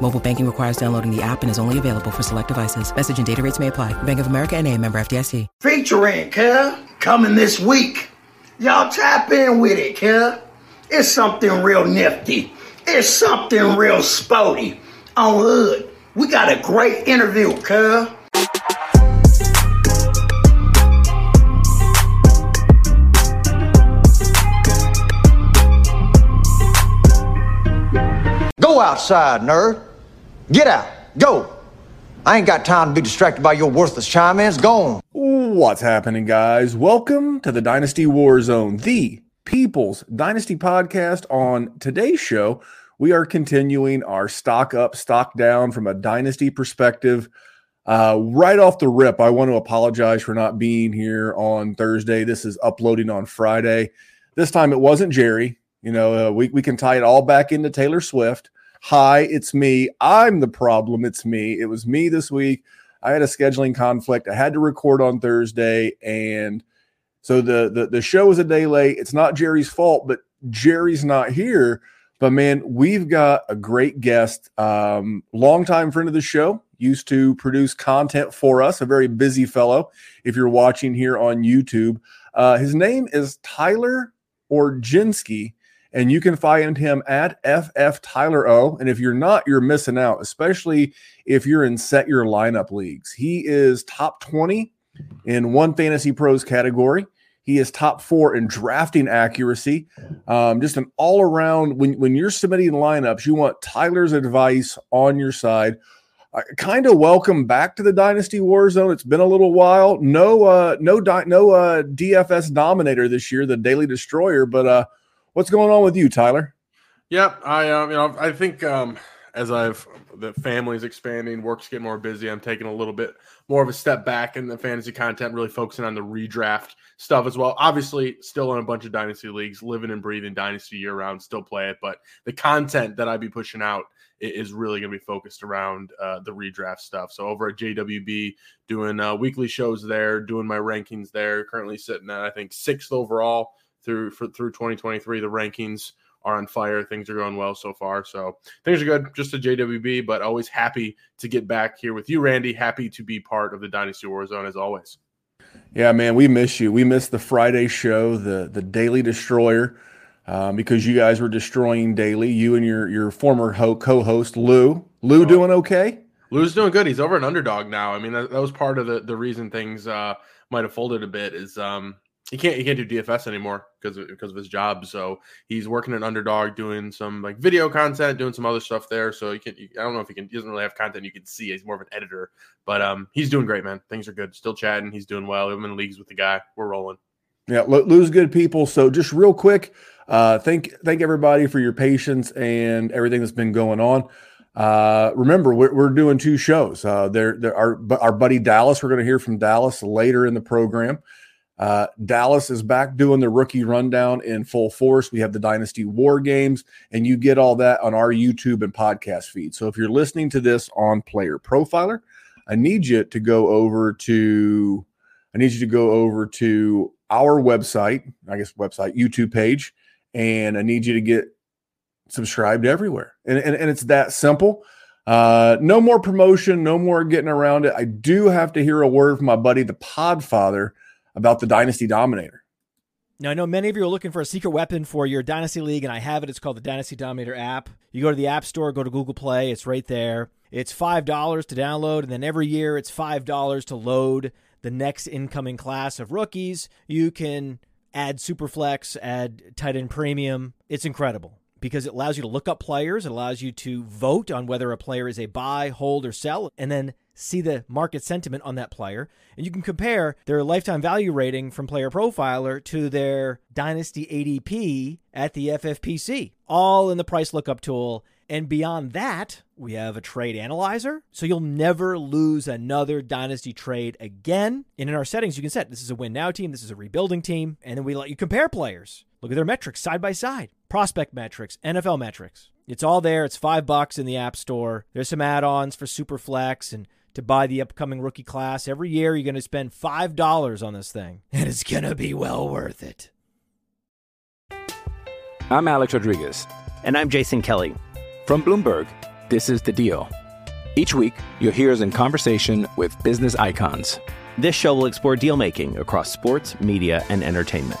Mobile banking requires downloading the app and is only available for select devices. Message and data rates may apply. Bank of America and a member FDIC. featuring, cuz, coming this week. Y'all tap in with it, cuz. It's something real nifty. It's something real sporty. On Hood, we got a great interview, cuz. Go outside, nerd. Get out. Go. I ain't got time to be distracted by your worthless chime-ins. Go on. What's happening, guys? Welcome to the Dynasty War Zone, the People's Dynasty podcast. On today's show, we are continuing our stock up, stock down from a dynasty perspective. Uh, right off the rip, I want to apologize for not being here on Thursday. This is uploading on Friday. This time it wasn't Jerry. You know, uh, we, we can tie it all back into Taylor Swift. Hi, it's me. I'm the problem. It's me. It was me this week. I had a scheduling conflict. I had to record on Thursday, and so the the, the show is a day late. It's not Jerry's fault, but Jerry's not here. But man, we've got a great guest, um, longtime friend of the show, used to produce content for us, a very busy fellow. If you're watching here on YouTube, uh, his name is Tyler Orgenski, and you can find him at FF Tyler O. And if you're not, you're missing out, especially if you're in set your lineup leagues. He is top 20 in one fantasy pros category. He is top four in drafting accuracy. Um, just an all around, when, when you're submitting lineups, you want Tyler's advice on your side. Uh, kind of welcome back to the Dynasty War Zone. It's been a little while. No, uh, no, di- no uh, DFS dominator this year, the Daily Destroyer. But uh, what's going on with you, Tyler? Yep, I um, you know, I think um, as I've the family's expanding, work's getting more busy. I'm taking a little bit more of a step back in the fantasy content, really focusing on the redraft stuff as well. Obviously, still in a bunch of dynasty leagues, living and breathing dynasty year round, still play it. But the content that I be pushing out is really going to be focused around uh, the redraft stuff. So over at JWB, doing uh, weekly shows there, doing my rankings there. Currently sitting at I think sixth overall through for, through 2023. The rankings are on fire. Things are going well so far. So things are good. Just a JWB, but always happy to get back here with you, Randy. Happy to be part of the Dynasty Warzone as always. Yeah, man, we miss you. We miss the Friday show, the the Daily Destroyer, um, because you guys were destroying daily. You and your your former ho- co-host Lou. Lou doing okay? Lou's doing good. He's over an underdog now. I mean, that, that was part of the, the reason things uh, might have folded a bit. Is um, he can't he can't do DFS anymore because because of his job. So he's working an underdog, doing some like video content, doing some other stuff there. So he can I don't know if he can. He doesn't really have content you can see. He's more of an editor, but um, he's doing great, man. Things are good. Still chatting. He's doing well. I'm in leagues with the guy. We're rolling. Yeah, Lou's good people. So just real quick, uh, thank thank everybody for your patience and everything that's been going on. Uh, remember, we're, we're doing two shows. Uh, there, there our our buddy Dallas. We're going to hear from Dallas later in the program. Uh, Dallas is back doing the rookie rundown in full force. We have the Dynasty War Games, and you get all that on our YouTube and podcast feed. So if you're listening to this on Player Profiler, I need you to go over to I need you to go over to our website, I guess website, YouTube page, and I need you to get subscribed everywhere. And, and, and it's that simple. Uh, no more promotion, no more getting around it. I do have to hear a word from my buddy, the Podfather, about the Dynasty Dominator. Now, I know many of you are looking for a secret weapon for your Dynasty League, and I have it. It's called the Dynasty Dominator app. You go to the App Store, go to Google Play, it's right there. it's $5 to download, and then every year it's $5 to load the next incoming class of rookies. You can add Superflex, add tight end premium. It's incredible because it allows you to look up players. It allows you to vote on whether a player is a buy, hold, or sell, and then see the market sentiment on that player. And you can compare their lifetime value rating from Player Profiler to their Dynasty ADP at the FFPC, all in the price lookup tool. And beyond that, we have a trade analyzer. So you'll never lose another dynasty trade again. And in our settings, you can set this is a win now team, this is a rebuilding team. And then we let you compare players. Look at their metrics side by side prospect metrics, NFL metrics. It's all there. It's five bucks in the App Store. There's some add ons for Superflex and to buy the upcoming rookie class. Every year, you're going to spend $5 on this thing, and it's going to be well worth it. I'm Alex Rodriguez. And I'm Jason Kelly. From Bloomberg, this is The Deal. Each week, you'll hear us in conversation with business icons. This show will explore deal making across sports, media, and entertainment.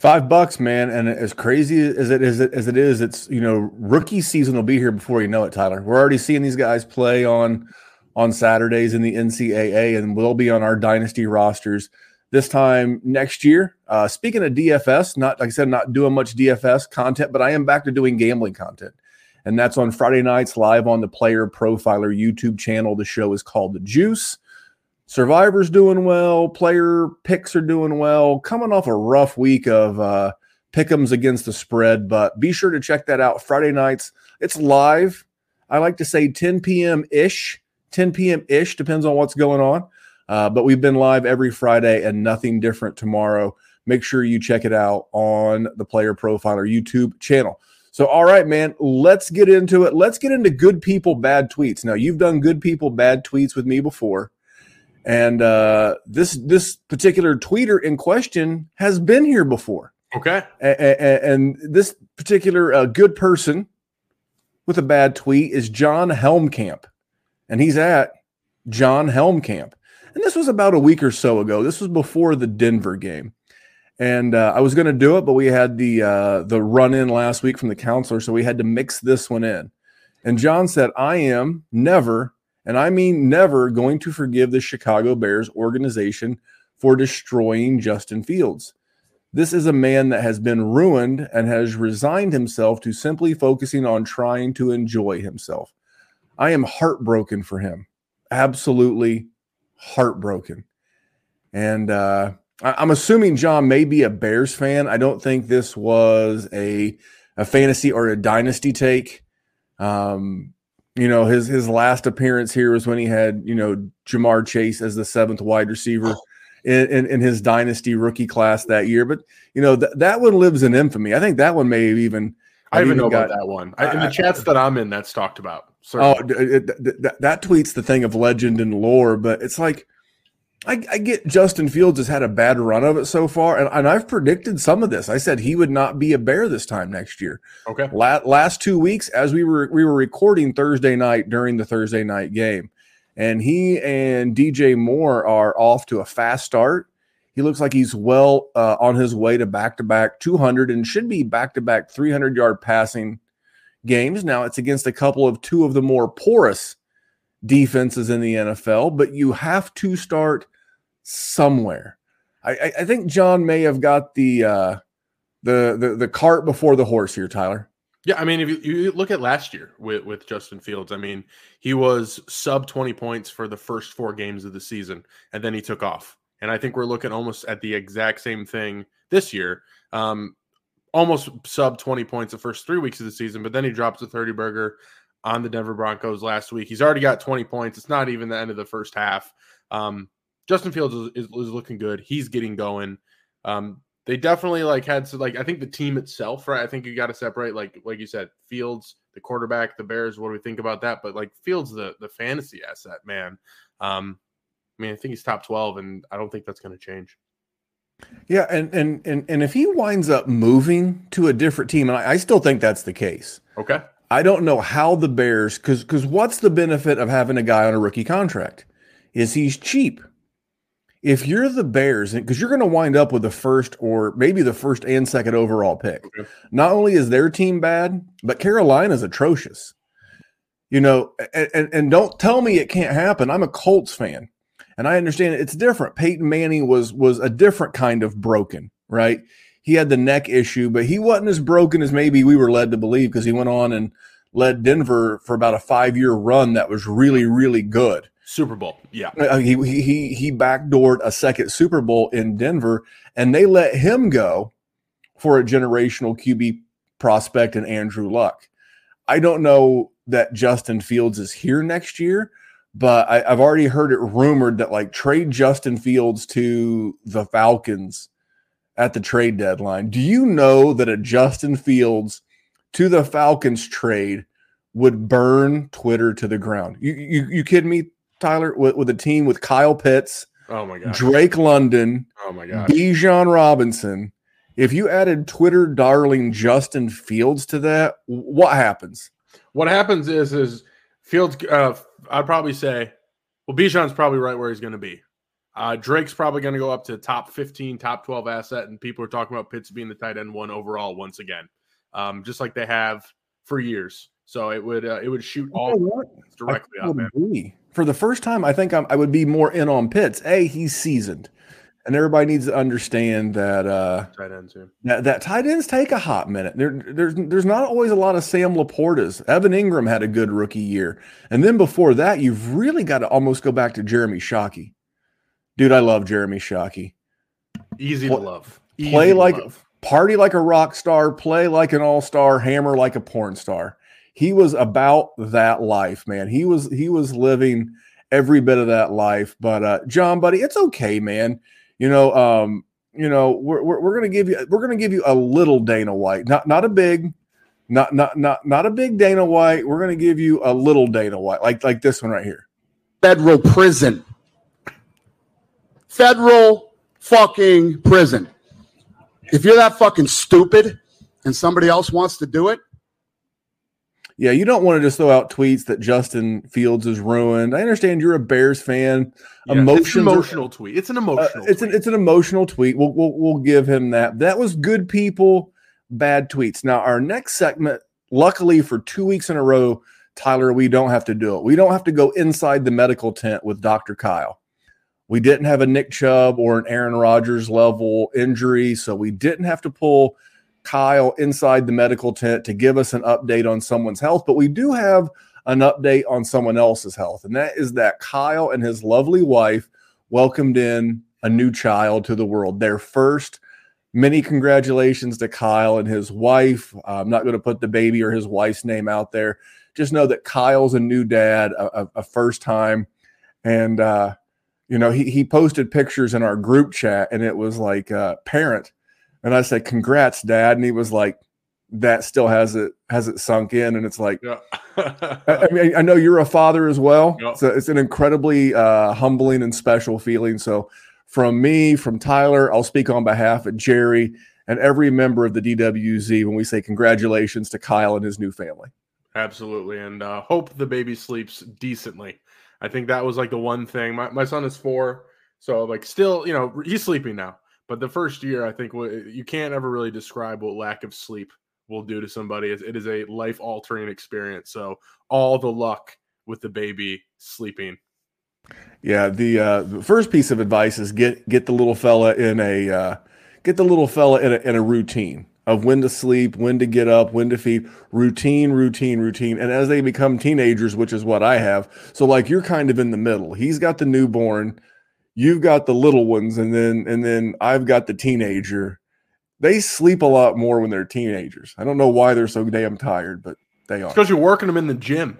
Five bucks, man, and as crazy as it is, as it is, it's you know rookie season will be here before you know it. Tyler, we're already seeing these guys play on on Saturdays in the NCAA, and will be on our dynasty rosters this time next year. Uh, speaking of DFS, not like I said, not doing much DFS content, but I am back to doing gambling content, and that's on Friday nights live on the Player Profiler YouTube channel. The show is called The Juice. Survivor's doing well. Player picks are doing well. Coming off a rough week of uh, against the spread, but be sure to check that out Friday nights. It's live. I like to say 10 p.m. ish, 10 p.m. ish, depends on what's going on. Uh, but we've been live every Friday and nothing different tomorrow. Make sure you check it out on the Player Profiler YouTube channel. So, all right, man, let's get into it. Let's get into good people, bad tweets. Now, you've done good people, bad tweets with me before. And uh, this this particular tweeter in question has been here before. Okay. A- a- and this particular uh, good person with a bad tweet is John Helmkamp, and he's at John Helmkamp. And this was about a week or so ago. This was before the Denver game, and uh, I was going to do it, but we had the uh, the run in last week from the counselor, so we had to mix this one in. And John said, "I am never." And I mean, never going to forgive the Chicago Bears organization for destroying Justin Fields. This is a man that has been ruined and has resigned himself to simply focusing on trying to enjoy himself. I am heartbroken for him. Absolutely heartbroken. And uh, I- am assuming John may be a Bears fan. I don't think this was a, a fantasy or a dynasty take. Um, you know, his his last appearance here was when he had, you know, Ja'Marr Chase as the seventh wide receiver in, in, in his dynasty rookie class that year. But you know, th- that one lives in infamy. I think that one may have even I even know got, about that one. I, in the chats that I'm in, that's talked about. Oh, it, it, that, that tweet's the thing of legend and lore, but it's like I, I, get Justin Fields has had a bad run of it so far, and, and, I've predicted some of this. I said he would not be a bear this time next year. Okay. La- last two weeks, as we were we were recording Thursday night during the Thursday night game, and he and DJ Moore are off to a fast start. He looks like he's well uh, on his way to back to back 200 and should be back to back 300 yard passing games. Now it's against a couple of two of the more porous defenses in the NFL, but you have to start somewhere. I, I think John may have got the, uh, the the the cart before the horse here, Tyler. Yeah, I mean, if you, you, look at last year with with Justin Fields, I mean, he was sub twenty points for the first four games of the season, and then he took off. And I think we're looking almost at the exact same thing this year. Um, almost sub 20 points the first three weeks of the season, but then he drops a 30 burger on the Denver Broncos last week. He's already got 20 points. It's not even the end of the first half. Um, Justin Fields is, is, is, looking good. He's getting going. Um, they definitely like had to like I think the team itself, right? I think you got to separate like like you said, Fields, the quarterback, the Bears. What do we think about that? But like Fields, the the fantasy asset, man. Um, I mean, I think he's top twelve, and I don't think that's going to change. Yeah, and and and and if he winds up moving to a different team, and I, I still think that's the case. Okay. I don't know how the Bears, because because what's the benefit of having a guy on a rookie contract? Is he's cheap? If you're the Bears, because you're going to wind up with the first or maybe the first and second overall pick. Okay. Not only is their team bad, but Carolina's atrocious. You know, and, and don't tell me it can't happen. I'm a Colts fan. And I understand it's different. Peyton Manning was was a different kind of broken, right? He had the neck issue, but he wasn't as broken as maybe we were led to believe because he went on and led Denver for about a five year run that was really, really good. Super Bowl, yeah. Uh, he he he backdoored a second Super Bowl in Denver, and they let him go for a generational QB prospect and Andrew Luck. I don't know that Justin Fields is here next year, but I, have already heard it rumored that like trade Justin Fields to the Falcons at the trade deadline. Do you know that a Justin Fields to the Falcons trade would burn Twitter to the ground? You you, you kidding me, Tyler? With, with a team with Kyle Pitts, oh my god, Drake London, oh my god, Bijan Robinson. If you added Twitter darling Justin Fields to that, what happens? What happens is is Fields. Uh, I'd probably say, well, Bijan's probably right where he's going to be. Uh, Drake's probably going to go up to top 15, top 12 asset, and people are talking about Pitts being the tight end one overall once again, um, just like they have for years. So it would uh, it would shoot all directly up. For the first time, I think I'm, i would be more in on Pitts. A, he's seasoned and everybody needs to understand that uh tight ends yeah. that, that tight ends take a hot minute. There, there's there's not always a lot of Sam Laportas. Evan Engram had a good rookie year, and then before that, you've really got to almost go back to Jeremy Shockey. Dude, I love Jeremy Shockey. Easy play, to love. Easy play like love. party like a rock star. Play like an all star. Hammer like a porn star. He was about that life, man. He was he was living every bit of that life. But uh John, buddy, it's okay, man you know, um, you know, we're, we're, we're to give you we're to give you a little Dana White, not not a big, not not not not a big Dana White. We're to give you a little Dana White, like like this one right here. Federal prison. Federal fucking prison. If you're that fucking stupid and somebody else wants to do it, yeah, you don't want to just throw out tweets that Justin Fields is ruined. I understand you're a Bears fan. Yeah, Emotions it's an emotional are, tweet. It's an uh, emotional. Uh, it's tweet. an it's an emotional tweet. We'll, we'll we'll give him that. That was good people, bad tweets. Now our next segment, luckily for two weeks in a row, Tyler, we don't have to do it. We don't have to go inside the medical tent with Dr. Kyle. We didn't have a Nick Chubb or an Aaron Rodgers level injury, so we didn't have to pull Kyle inside the medical tent to give us an update on someone's health, but we do have an update on someone else's health. And that is that Kyle and his lovely wife welcomed in a new child to the world, their first. Many congratulations to Kyle and his wife. I'm not going to put the baby or his wife's name out there. Just know that Kyle's a new dad, a, a first time. And, uh, you know, he, he posted pictures in our group chat and it was like, uh, parent and I said, "Congrats, Dad," and he was like, "That still has it has it sunk in." And it's like, yeah. I, I, mean, I know you're a father as well, yeah. so it's an incredibly uh, humbling and special feeling. So, from me, from Tyler, I'll speak on behalf of Jerry and every member of the DWZ when we say congratulations to Kyle and his new family. Absolutely, and uh, hope the baby sleeps decently. I think that was like the one thing. My my son is four, so like still, you know, he's sleeping now. But the first year, I think you can't ever really describe what lack of sleep will do to somebody. It is a life altering experience. So all the luck with the baby sleeping. Yeah, the, uh, the first piece of advice is get get the little fella in a uh, get the little fella in a, in a routine of when to sleep, when to get up, when to feed, routine, routine, routine. And as they become teenagers, which is what I have, so like you're kind of in the middle. He's got the newborn, you've got the little ones and then and then I've got the teenager they sleep a lot more when they're teenagers. I don't know why they're so damn tired, but they are. Because you're working them in the gym.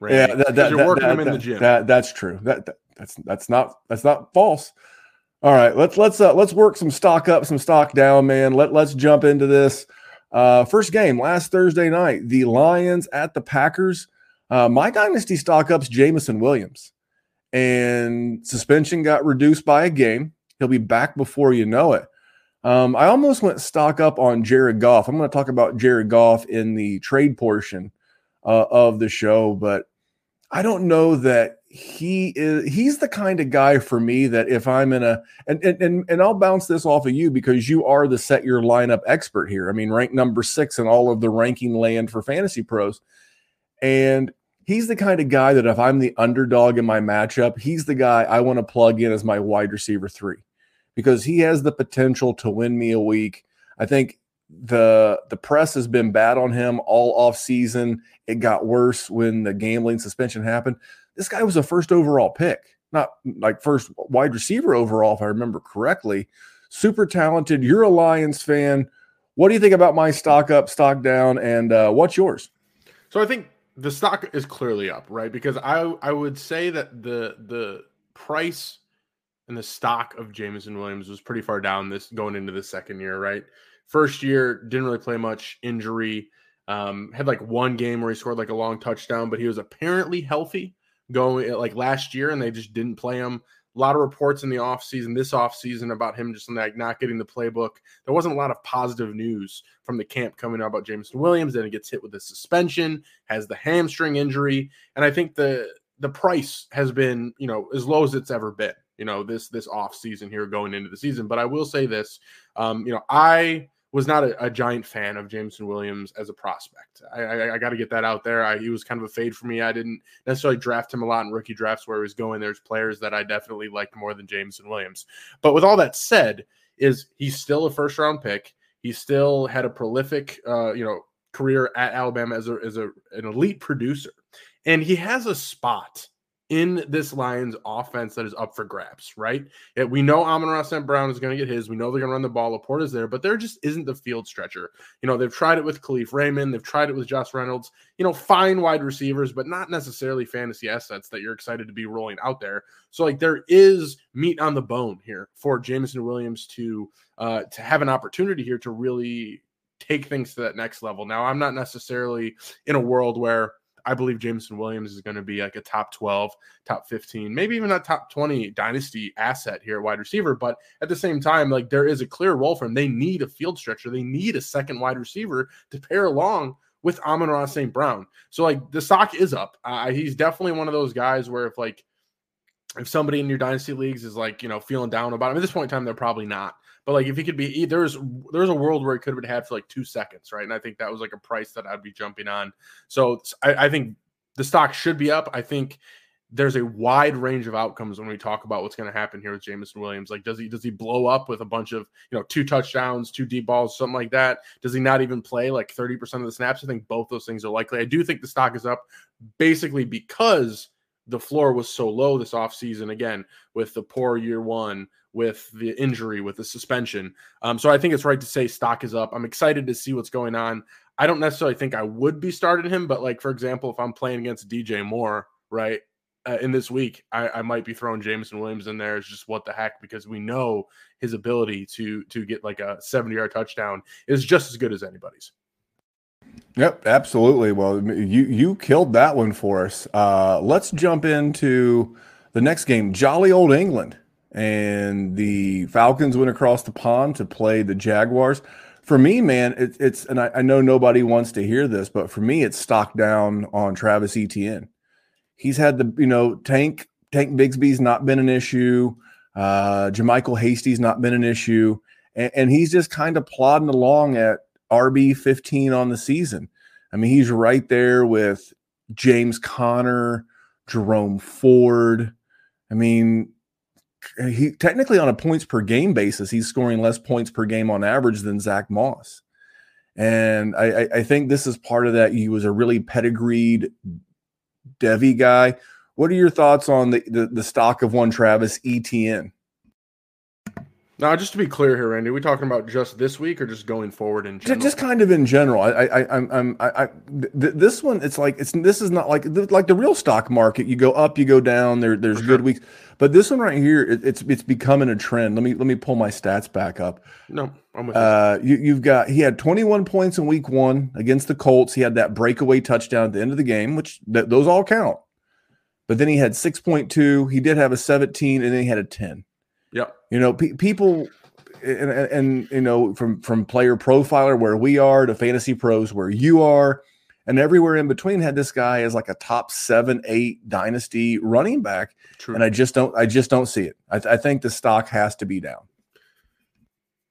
Randy. Yeah, that, that, you're that, working them in the gym. That, that's true. That, that's that's not that's not false. All right, let's let's uh, let's work some stock up, some stock down, man. Let let's jump into this. Uh, first game last Thursday night, the Lions at the Packers. Uh, my dynasty stock ups Jameson Williams, and suspension got reduced by a game. He'll be back before you know it. Um, I almost went stock up on Jared Goff. I'm going to talk about Jared Goff in the trade portion uh, of the show, but I don't know that he is. He's the kind of guy for me that if I'm in a and and and, and I'll bounce this off of you because you are the set your lineup expert here. I mean, ranked number six in all of the ranking land for fantasy pros, and he's the kind of guy that if I'm the underdog in my matchup, he's the guy I want to plug in as my wide receiver three because he has the potential to win me a week. I think the the press has been bad on him all off season. It got worse when the gambling suspension happened. This guy was a first overall pick, not like first wide receiver overall, if I remember correctly. Super talented. You're a Lions fan. What do you think about my stock up, stock down, and uh, what's yours? So I think the stock is clearly up, right? Because I I would say that the the price and the stock of Jameson Williams was pretty far down this going into the second year, right? First year didn't really play much, injury. Um, had like one game where he scored like a long touchdown, but he was apparently healthy going like last year, and they just didn't play him. A lot of reports in the offseason, this offseason, about him just like not getting the playbook. There wasn't a lot of positive news from the camp coming out about Jameson Williams. Then he gets hit with a suspension, has the hamstring injury, and I think the the price has been, you know, as low as it's ever been you know this this off season here going into the season. But I will say this, um, you know, I was not a, a, giant fan of Jameson Williams as a prospect. I, I, I got to get that out there. I, he was kind of a fade for me. I didn't necessarily draft him a lot in rookie drafts where he was going. There's players that I definitely liked more than Jameson Williams. But with all that said, is he's still a first round pick. He still had a prolific, uh, you know, career at Alabama as a as a an elite producer, and he has a spot in this Lions offense that is up for grabs, right? we know Amon-Ra St. Brown is going to get his. We know they're going to run the ball. LaPorta's there, but there just isn't the field stretcher. You know, they've tried it with Kalif Raymond. They've tried it with Josh Reynolds. You know, fine wide receivers, but not necessarily fantasy assets that you're excited to be rolling out there. So, like, there is meat on the bone here for Jameson Williams to uh, to have an opportunity here to really take things to that next level. Now, I'm not necessarily in a world where I believe Jameson Williams is going to be like a top 12, top 15, maybe even a top 20 dynasty asset here at wide receiver. But at the same time, like there is a clear role for him. They need a field stretcher, they need a second wide receiver to pair along with Amon Ross St. Brown. So, like, the stock is up. Uh, he's definitely one of those guys where if, like, if somebody in your dynasty leagues is like, you know, feeling down about him at this point in time, they're probably not. But like if he could be there's there's a world where he could have been had for like two seconds, right? And I think that was like a price that I'd be jumping on. So I, I think the stock should be up. I think there's a wide range of outcomes when we talk about what's going to happen here with Jameson Williams. Like, does he does he blow up with a bunch of you know two touchdowns, two deep balls, something like that? Does he not even play like 30% of the snaps? I think both those things are likely. I do think the stock is up basically because the floor was so low this offseason again with the poor year one with the injury with the suspension um, so i think it's right to say stock is up i'm excited to see what's going on i don't necessarily think i would be starting him but like for example if i'm playing against dj moore right uh, in this week I, I might be throwing jameson williams in there as just what the heck because we know his ability to to get like a 70 yard touchdown is just as good as anybody's Yep, absolutely. Well, you you killed that one for us. Uh, let's jump into the next game. Jolly old England and the Falcons went across the pond to play the Jaguars. For me, man, it, it's and I, I know nobody wants to hear this, but for me, it's stock down on Travis Etienne. He's had the you know Tank Tank Bigsby's not been an issue. Uh, JaMycal Hasty's not been an issue, and, and he's just kind of plodding along at RB 15 on the season. I mean, he's right there with James Conner, Jerome Ford. I mean, Uh, he technically on a points per game basis, he's scoring less points per game on average than Zack Moss. And I, I think this is part of that. He was a really pedigreed Devy guy. What are your thoughts on the, the, the stock of one Travis Etienne? Now, just to be clear here, Randy, are we talking about just this week or just going forward in general? Just kind of in general. I, I, I'm, I'm, I, I th- this one, it's like it's this is not like like the real stock market. You go up, you go down. There, there's good weeks, but this one right here, it, it's it's becoming a trend. Let me let me pull my stats back up. No, I'm with uh, you. You've got he had 21 points in week one against the Colts. He had that breakaway touchdown at the end of the game, which th- those all count. But then he had 6.2. He did have a 17, and then he had a 10. Yep. You know, pe- people, and, and, and you know, from from player profiler where we are to fantasy pros where you are, and everywhere in between had this guy as like a top seven, eight dynasty running back. True. And I just don't, I just don't see it. I, th- I think the stock has to be down.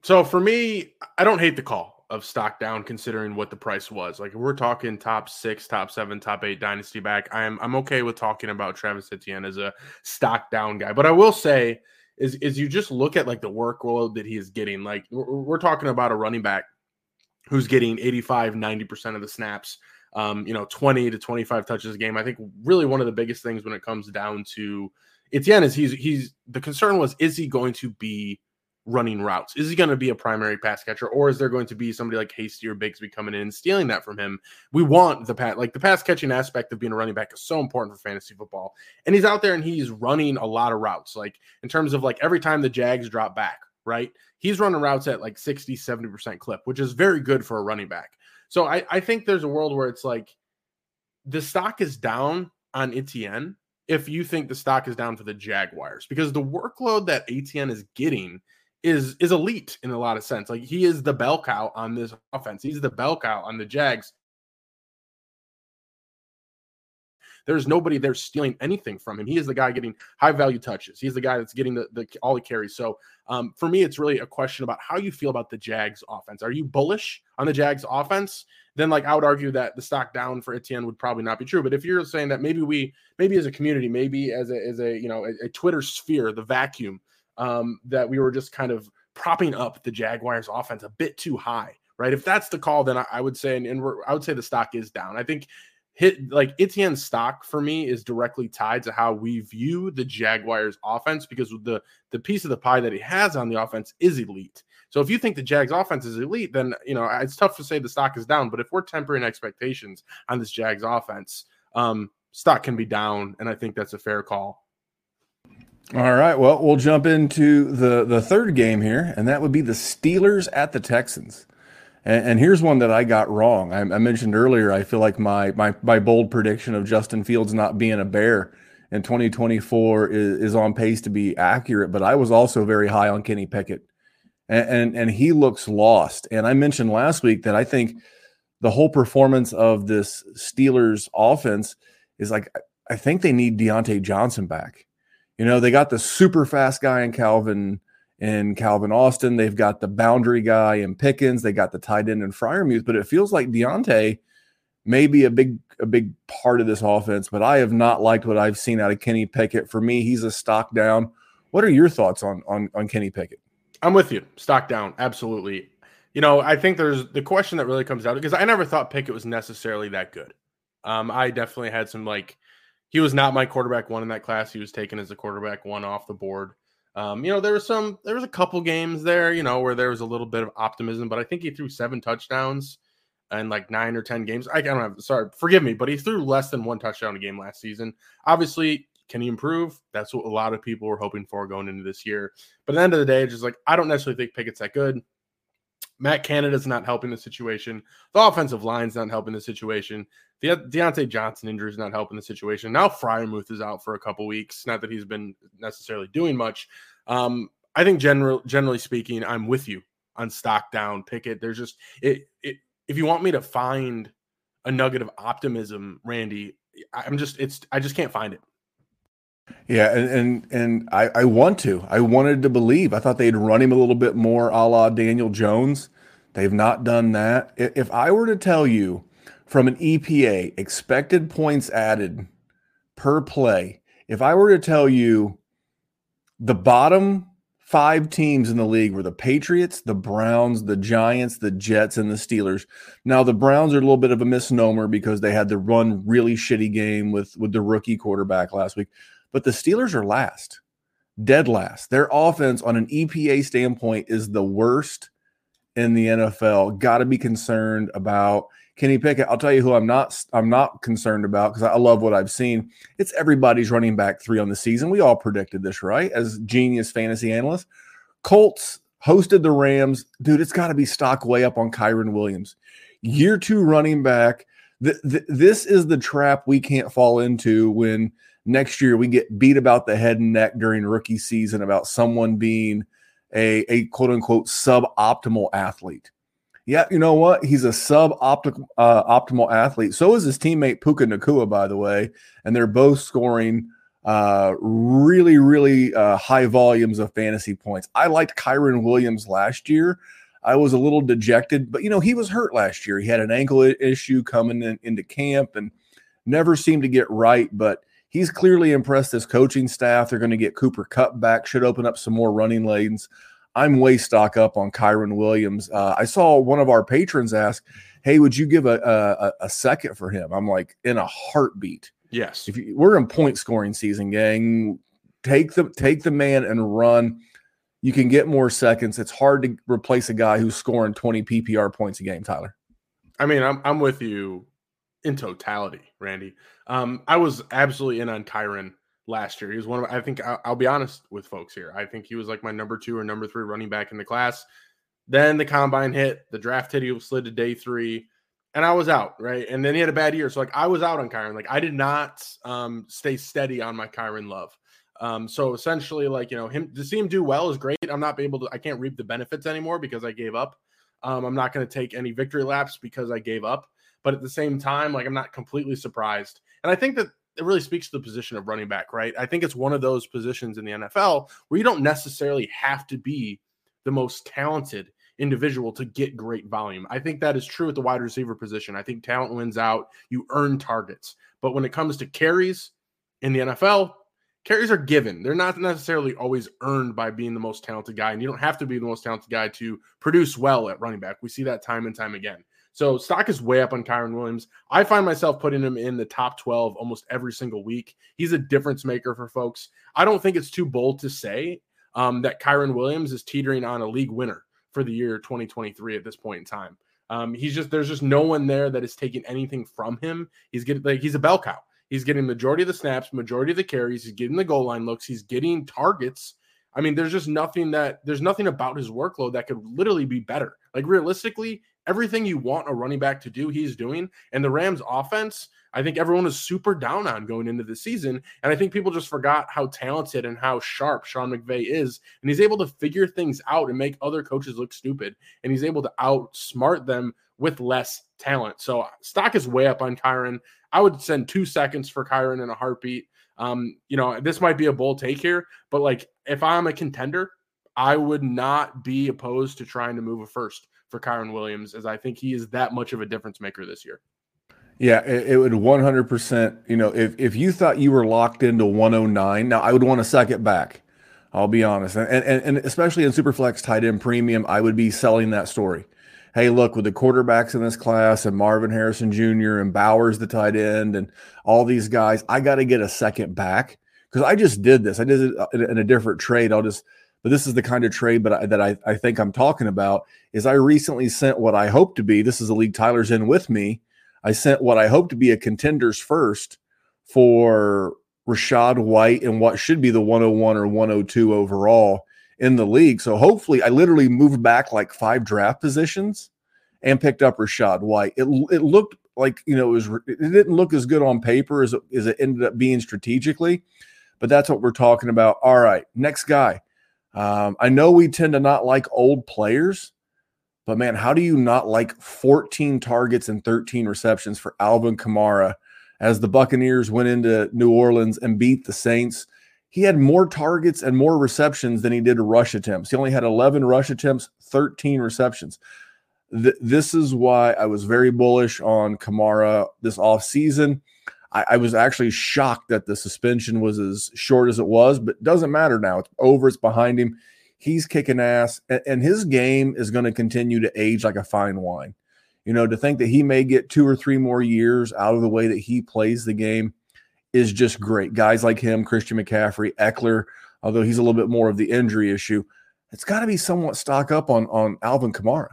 So for me, I don't hate the call of stock down considering what the price was. Like if we're talking top six, top seven, top eight dynasty back, I'm I'm okay with talking about Travis Etienne as a stock down guy. But I will say is is you just look at like the workload that he is getting. Like we're, we're talking about a running back who's getting 85, 90% of the snaps, um, you know, 20 to 25 touches a game. I think really one of the biggest things when it comes down to Etienne is he's he's the concern was is he going to be running routes? Is he going to be a primary pass catcher, or is there going to be somebody like Hasty or Bigsby coming in and stealing that from him? We want the pass, like the pass catching aspect of being a running back is so important for fantasy football. And he's out there and he's running a lot of routes, like in terms of like every time the Jags drop back, right? He's running routes at like 60, 70% clip, which is very good for a running back. So I, I think there's a world where it's like the stock is down on Etienne if you think the stock is down for the Jaguars because the workload that Etienne is getting is is elite in a lot of sense. Like he is the bell cow on this offense. He's the bell cow on the Jags. There's nobody there stealing anything from him. He is the guy getting high value touches. He's the guy that's getting the, the all the carries. So um, for me, it's really a question about how you feel about the Jags offense. Are you bullish on the Jags offense? Then like I would argue that the stock down for Etienne would probably not be true. But if you're saying that maybe we maybe as a community, maybe as a as a you know a, a Twitter sphere, the vacuum, um, that we were just kind of propping up the Jaguars offense a bit too high, right? If that's the call, then I, I would say, and, and I would say the stock is down. I think hit like Etienne's stock for me is directly tied to how we view the Jaguars offense because the the piece of the pie that he has on the offense is elite. So if you think the Jags offense is elite, then you know it's tough to say the stock is down. But if we're tempering expectations on this Jags offense, um, stock can be down, and I think that's a fair call. All right. Well, we'll jump into the the third game here, and that would be the Steelers at the Texans. And, and here's one that I got wrong. I, I, mentioned earlier. I feel like my my my bold prediction of Justin Fields not being a Bear in 2024 is, is on pace to be accurate. But I was also very high on Kenny Pickett, and, and and he looks lost. And I mentioned last week that I think the whole performance of this Steelers offense is like I think they need Diontae Johnson back. You know, they got the super fast guy in Calvin in Calvin Austin. They've got the boundary guy in Pickens. They got the tight end in Freiermuth. But it feels like Diontae may be a big a big part of this offense. But I have not liked what I've seen out of Kenny Pickett. For me, he's a stock down. What are your thoughts on on on Kenny Pickett? I'm with you. Stock down, absolutely. You know, I think there's the question that really comes out because I never thought Pickett was necessarily that good. Um, I definitely had some like he was not my quarterback one in that class. He was taken as a quarterback one off the board. Um, you know, there was some, there was a couple games there, you know, where there was a little bit of optimism, but I think he threw seven touchdowns and like nine or 10 games. I don't have, sorry, forgive me, but he threw less than one touchdown a game last season. Obviously, can he improve? That's what a lot of people were hoping for going into this year. But at the end of the day, just like, I don't necessarily think Pickett's that good. Matt Canada's not helping the situation. The offensive line's not helping the situation. The Diontae Johnson injury is not helping the situation. Now Freiermuth is out for a couple weeks. Not that he's been necessarily doing much. Um, I think general, generally speaking, I'm with you on stock down Pickett. There's just it, it. If you want me to find a nugget of optimism, Randy, I'm just it's I just can't find it. Yeah, and and, and I, I want to. I wanted to believe. I thought they'd run him a little bit more a la Daniel Jones. They've not done that. If I were to tell you from an EPA, expected points added per play, if I were to tell you the bottom five teams in the league were the Patriots, the Browns, the Giants, the Jets, and the Steelers. Now the Browns are a little bit of a misnomer because they had the run really shitty game with with the rookie quarterback last week. But the Steelers are last. dead last. Their offense, on an EPA standpoint, is the worst in the NFL. Got to be concerned about Kenny Pickett. I'll tell you who I'm not. I'm not concerned about because I love what I've seen. It's everybody's running back three on the season. We all predicted this, right? As genius fantasy analysts, Colts hosted the Rams. Dude, it's got to be stock way up on Kyren Williams. Year two running back. this is the trap we can't fall into when next year we get beat about the head and neck during rookie season about someone being a, a quote unquote suboptimal athlete. Yeah, you know what? He's a suboptimal uh, optimal athlete. So is his teammate Puka Nacua, by the way, and they're both scoring uh, really, really uh, high volumes of fantasy points. I liked Kyren Williams last year. I was a little dejected, but you know he was hurt last year. He had an ankle issue coming in, into camp and never seemed to get right. But he's clearly impressed his coaching staff. They're going to get Cooper Kupp back, should open up some more running lanes. I'm way stock up on Kyren Williams. Uh, I saw one of our patrons ask, "Hey, would you give a, a, a second for him?" I'm like, in a heartbeat. Yes. If you, we're in point scoring season, gang, take the take the man and run. You can get more seconds. It's hard to replace a guy who's scoring 20 PPR points a game, Tyler. I mean, I'm I'm with you in totality, Randy. Um, I was absolutely in on Kyren last year. He was one of I think I'll, I'll, be honest with folks here. I think he was like my number two or number three running back in the class. Then the combine hit, the draft hit, he slid to day three, and I was out, right? And then he had a bad year. So like I was out on Kyren. Like I did not um stay steady on my Kyren love. Um, so essentially, like you know, him to see him do well is great. I'm not able to, I can't reap the benefits anymore because I gave up. Um, I'm not going to take any victory laps because I gave up. But at the same time, like I'm not completely surprised. And I think that it really speaks to the position of running back, right? I think it's one of those positions in the NFL where you don't necessarily have to be the most talented individual to get great volume. I think that is true at the wide receiver position. I think talent wins out, you earn targets. But when it comes to carries in the NFL, carries are given. They're not necessarily always earned by being the most talented guy. And you don't have to be the most talented guy to produce well at running back. We see that time and time again. So stock is way up on Kyren Williams. I find myself putting him in the top 12 almost every single week. He's a difference maker for folks. I don't think it's too bold to say um, that Kyren Williams is teetering on a league winner for the year 2023 at this point in time. Um, he's just there's just no one there that is taking anything from him. He's getting like he's a bell cow. He's getting majority of the snaps, majority of the carries. He's getting the goal line looks. He's getting targets. I mean, there's just nothing that there's nothing about his workload that could literally be better. Like realistically, everything you want a running back to do, he's doing. And the Rams offense, I think everyone is super down on going into the season. And I think people just forgot how talented and how sharp Sean McVay is. And he's able to figure things out and make other coaches look stupid. And he's able to outsmart them with less talent. So stock is way up on Kyren. I would send two seconds for Kyren in a heartbeat. Um, you know, this might be a bold take here, but like if I'm a contender, I would not be opposed to trying to move a first for Kyren Williams, as I think he is that much of a difference maker this year. Yeah, it, it would 100%. You know, if, if you thought you were locked into 109, now I would want to suck it back. I'll be honest. And, and, and especially in Superflex tight end premium, I would be selling that story. Hey, look, with the quarterbacks in this class and Marvin Harrison Jr. and Bowers, the tight end, and all these guys, I got to get a second back because I just did this. I did it uh, in a different trade. I'll just but this is the kind of trade but I, that I, I think I'm talking about is I recently sent what I hope to be this is a league Tyler's in with me I sent what I hope to be a contenders first for Rachaad White and what should be the 101 or 102 overall in the league. So hopefully I literally moved back like five draft positions and picked up Rachaad White. It, it looked like you know it was it didn't look as good on paper as as it ended up being strategically but that's what we're talking about. All right next guy um, I know we tend to not like old players, but man, how do you not like 14 targets and 13 receptions for Alvin Kamara as the Buccaneers went into New Orleans and beat the Saints? He had more targets and more receptions than he did rush attempts. He only had 11 rush attempts, 13 receptions. Th- this is why I was very bullish on Kamara this offseason. I, I, was actually shocked that the suspension was as short as it was, but doesn't matter now. It's over, it's behind him. He's kicking ass, and, and his game is going to continue to age like a fine wine. You know, to think that he may get two or three more years out of the way that he plays the game is just great. Guys like him, Christian McCaffrey, Ekeler, although he's a little bit more of the injury issue. It's got to be somewhat stock up on on Alvin Kamara.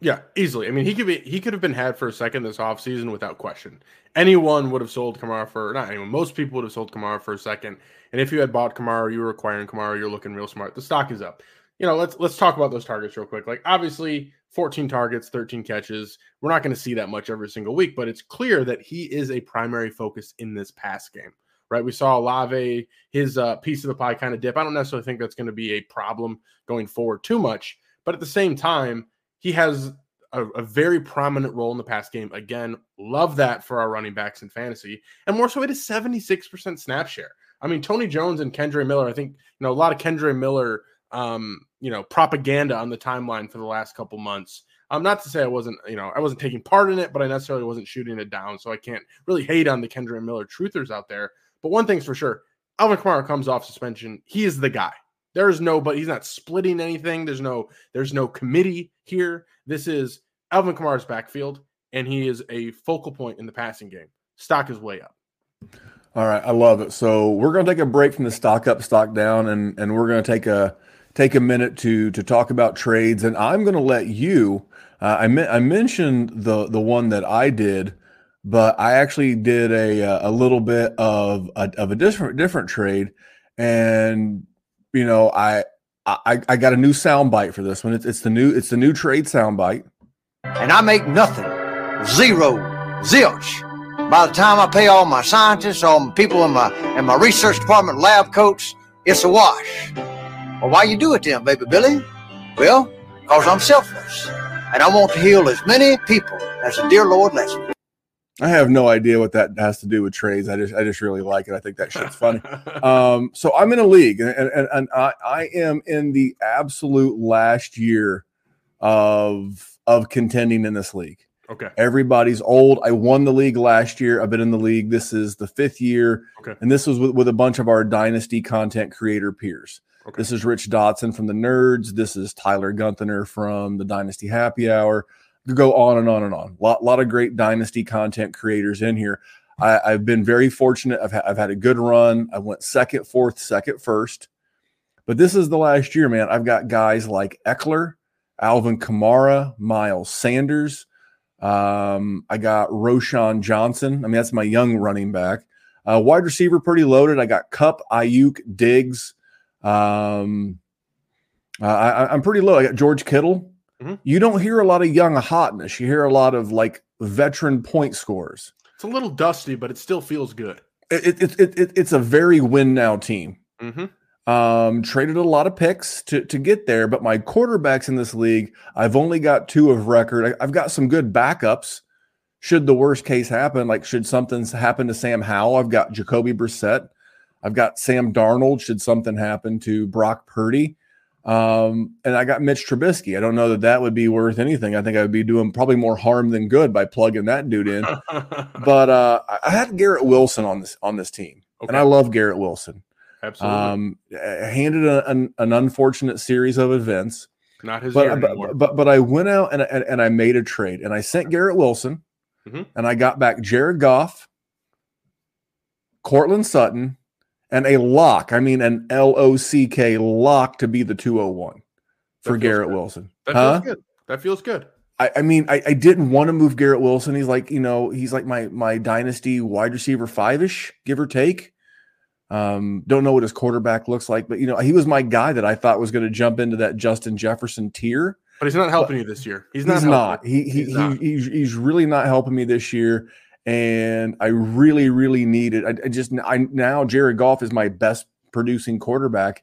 Yeah, easily. I mean, he could be he could have been had for a second this offseason without question. Anyone would have sold Kamara for not anyone. Most people would have sold Kamara for a second. And if you had bought Kamara, you were acquiring Kamara, you're looking real smart. The stock is up. You know, let's let's talk about those targets real quick. Like obviously, 14 targets, 13 catches. We're not going to see that much every single week, but it's clear that he is a primary focus in this pass game. Right? We saw Olave, his uh, piece of the pie kind of dip. I don't necessarily think that's going to be a problem going forward too much, but at the same time, he has a, a, very prominent role in the pass game. Again, love that for our running backs in fantasy. And more so, it is 76% snap share. I mean, Tony Jones and Kendre Miller, I think, you know, a lot of Kendre Miller, um, you know, propaganda on the timeline for the last couple months. Um, not to say I wasn't, you know, I wasn't taking part in it, but I necessarily wasn't shooting it down. So I can't really hate on the Kendre Miller truthers out there. But one thing's for sure, Alvin Kamara comes off suspension. He is the guy. There is no, but he's not splitting anything. There's no, there's no committee here. This is Alvin Kamara's backfield, and he is a focal point in the passing game. Stock is way up. All right, I love it. So we're going to take a break from the stock up, stock down, and and we're going to take a take a minute to to talk about trades. And I'm going to let you. Uh, I me- I mentioned the the one that I did, but I actually did a a little bit of a, of a different different trade, and you know I I, I got a new sound bite for this one. It's, it's the new it's the new trade sound bite and I make nothing. Zero. Zilch. By the time I pay all my scientists, all my people in my in my research department, lab coats, it's a wash. Well, why you do it then, baby Billy? Well, because I'm selfless. And I want to heal as many people as the dear Lord lets me. I have no idea what that has to do with trades. I just I just really like it. I think that shit's funny. um, so I'm in a league, and, and, and I, I am in the absolute last year of of contending in this league. Okay. Everybody's old. I won the league last year. I've been in the league. This is the fifth year. Okay. And this was with, with a bunch of our dynasty content creator peers. Okay. This is Rich Dotson from the Nerds. This is Tyler Gunther from the Dynasty Happy Hour. Go on and on and on. A lot, lot of great dynasty content creators in here. I, have been very fortunate. I've, ha- I've had a good run. I went second, fourth, second, first. But this is the last year, man. I've got guys like Ekeler, Alvin Kamara, Miles Sanders. Um, I got Roschon Johnson. I mean, that's my young running back. Uh, wide receiver, pretty loaded. I got Kupp, Aiyuk, Diggs. Um, I, am pretty low. I got George Kittle. Mm-hmm. You don't hear a lot of young hotness. You hear a lot of like veteran point scores. It's a little dusty, but it still feels good. It, it, it, it it's a very win now team. Mm-hmm. Um, traded a lot of picks to to get there, but my quarterbacks in this league, I've only got two of record. I, have got some good backups. Should the worst case happen, like should something happen to Sam Howell, I've got Jacoby Brissett. I've got Sam Darnold. Should something happen to Brock Purdy, um, and I got Mitch Trubisky. I don't know that that would be worth anything. I think I would be doing probably more harm than good by plugging that dude in. but uh, I had Garrett Wilson on this on this team, okay. and I love Garrett Wilson. Absolutely. Um, handed a, an, an unfortunate series of events. Not his but, but, but, but I went out and, and, and I made a trade and I sent Garrett Wilson mm-hmm. and I got back Jared Goff, Courtland Sutton, and a lock. I mean, an L O C K lock to be the 201 for Garrett good. Wilson. That huh? feels good. That feels good. I, I mean, I, I didn't want to move Garrett Wilson. He's like, you know, he's like my my dynasty wide receiver five ish, give or take. Um, don't know what his quarterback looks like, but you know, he was my guy that I thought was going to jump into that Justin Jefferson tier. But he's not helping but you this year. He's not. He's not. He, he, he's, not. He, he's, he's really not helping me this year. And I really, really needed. I, I just I now Jared Goff is my best producing quarterback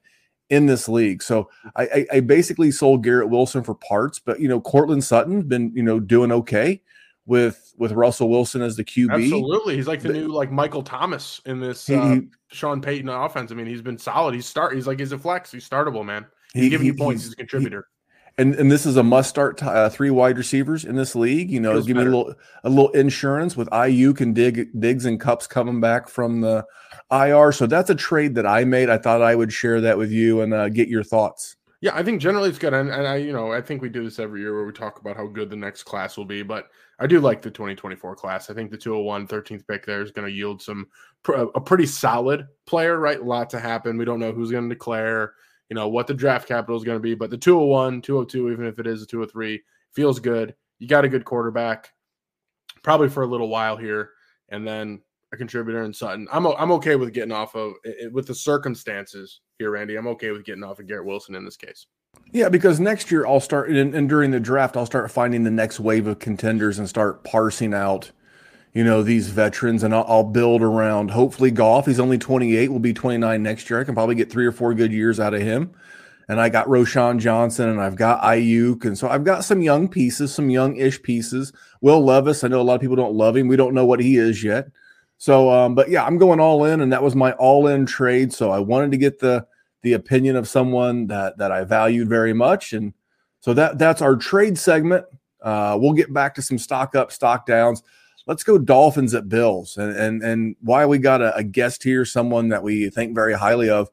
in this league. So I, I, I basically sold Garrett Wilson for parts, but you know, Courtland Sutton been you know doing okay with with Russell Wilson as the QB. Absolutely, he's like the, the new like Michael Thomas in this he, uh, Sean Payton offense. I mean, he's been solid. He's start. He's like he's a flex. He's startable, man. He's he, giving you points. He's, he's, a contributor. And and this is a must start. Uh, three wide receivers in this league. You know, Feels give better. me a little a little insurance with IU can Dig, Diggs and Kupp's coming back from the IR. So that's a trade that I made. I thought I would share that with you and uh, get your thoughts. Yeah, I think generally it's good, and, and I, you know, I think we do this every year where we talk about how good the next class will be. But I do like the 2024 class. I think the 201 13th pick there is going to yield some a pretty solid player. Right, a lot to happen. We don't know who's going to declare, you know, what the draft capital is going to be, but the 201, 202, even if it is a 203, feels good. You got a good quarterback, probably for a little while here, and then a contributor in Sutton. I'm I'm okay with getting off of it, with the circumstances here, Randy. I'm okay with getting off of Garrett Wilson in this case. Yeah, because next year I'll start and, and during the draft I'll start finding the next wave of contenders and start parsing out, you know, these veterans, and I'll, I'll build around. Hopefully, Goff He's only 28, will be 29 next year. I can probably get three or four good years out of him. And I got Roschon Johnson, and I've got Aiyuk, and so I've got some young pieces, some young-ish pieces. Will Levis, I know a lot of people don't love him. We don't know what he is yet. So, um, but yeah, I'm going all in, and that was my all-in trade. So I wanted to get the the opinion of someone that that I valued very much, and so that that's our trade segment. Uh, we'll get back to some stock up, stock downs. Let's go Dolphins at Bills, and and and why we got a, a guest here, someone that we think very highly of.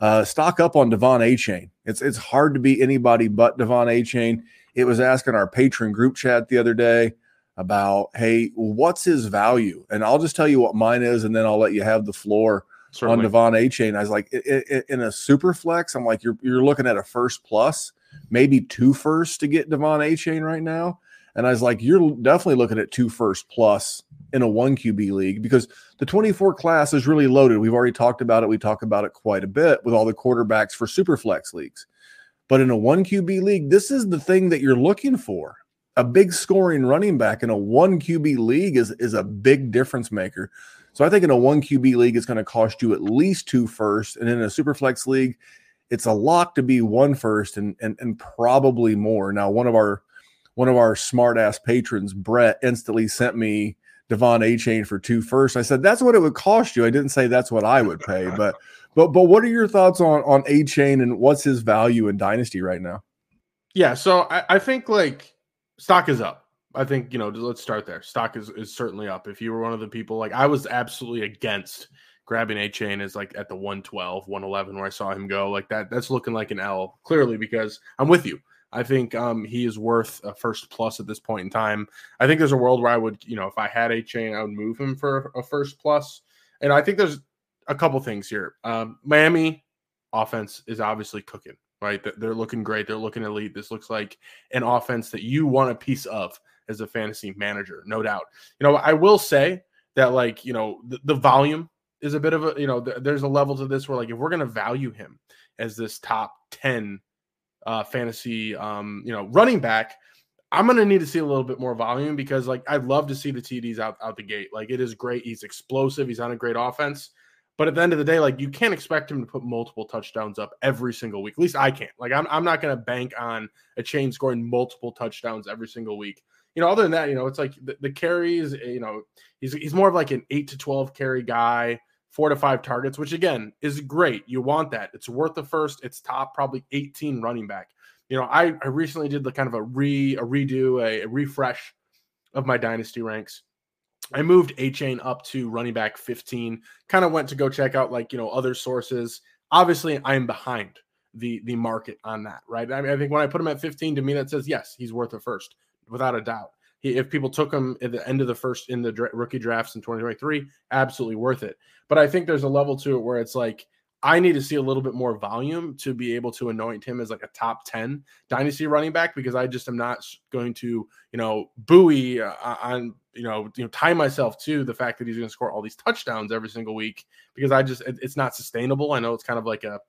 Uh, stock up on De'Von Achane. It's it's hard to be anybody but De'Von Achane. It was asking our patron group chat the other day about, hey, what's his value? And I'll just tell you what mine is, and then I'll let you have the floor Certainly. on De'Von Achane. I was like, in a super flex, I'm like, you're you're looking at a first plus, maybe two first to get De'Von Achane right now. And I was like, you're definitely looking at two first plus in a one QB league because the 24 class is really loaded. We've already talked about it. We talk about it quite a bit with all the quarterbacks for super flex leagues. But in a one QB league, this is the thing that you're looking for a big scoring running back in a one QB league is is a big difference maker. So I think in a one QB league, it's going to cost you at least two first, and in a super flex league, it's a lock to be one first and and and probably more. Now, one of our one of our smart ass patrons, Brett, instantly sent me De'Von Achane for two first. I said that's what it would cost you. I didn't say that's what I would pay, but but but what are your thoughts on on Achane and what's his value in Dynasty right now? Yeah, so I, I think like stock is up. I think you know. Let's start there. Stock is is certainly up. If you were one of the people like I was absolutely against grabbing Achane is like at the 112, 111 where I saw him go like that. That's looking like an L clearly because I'm with you. I think um, he is worth a first plus at this point in time. I think there's a world where I would, you know, if I had Achane, I would move him for a first plus. And I think there's a couple things here. Um, Miami offense is obviously cooking right? They're looking great. They're looking elite. This looks like an offense that you want a piece of as a fantasy manager, no doubt. You know, I will say that, like, you know, the, the volume is a bit of a, you know, th- there's a level to this where, like, if we're going to value him as this top 10 uh, fantasy, um, you know, running back, I'm going to need to see a little bit more volume because, like, I'd love to see the TDs out, out the gate. Like, it is great. He's explosive. He's on a great offense. But at the end of the day, like you can't expect him to put multiple touchdowns up every single week. At least I can't. Like I'm, I'm not going to bank on Achane scoring multiple touchdowns every single week. You know, other than that, you know, it's like the, the carries. You know, he's he's more of like an eight to twelve carry guy, four to five targets, which again is great. You want that. It's worth the first. It's top probably eighteen running back. You know, I, I recently did the kind of a re a redo a, a refresh of my dynasty ranks I moved Achane up to running back 15. Kind of went to go check out like you know other sources. Obviously, I'm behind the the market on that, right? I mean, I think when I put him at 15, to me that says yes, he's worth a first without a doubt. He, if people took him at the end of the first in the dra- rookie drafts in 2023, absolutely worth it. But I think there's a level to it where it's like I need to see a little bit more volume to be able to anoint him as like a top 10 dynasty running back because I just am not going to, you know, buoy uh, on, you know, you know, tie myself to the fact that he's going to score all these touchdowns every single week because I just, it, it's not sustainable. I know it's kind of like a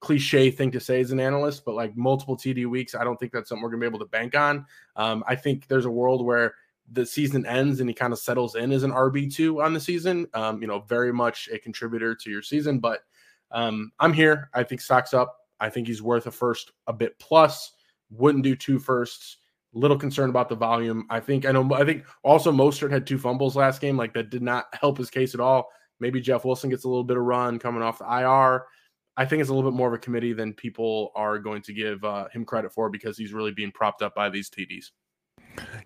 cliche thing to say as an analyst, but like multiple TD weeks, I don't think that's something we're going to be able to bank on. Um, I think there's a world where the season ends and he kind of settles in as an RB2 on the season, um, you know, very much a contributor to your season, but um, I'm here. I think stock's up. I think he's worth a first a bit plus. Wouldn't do two firsts. Little concerned about the volume. I think I know. I think also Mostert had two fumbles last game. Like that did not help his case at all. Maybe Jeff Wilson gets a little bit of run coming off the IR. I think it's a little bit more of a committee than people are going to give uh, him credit for because he's really being propped up by these TDs.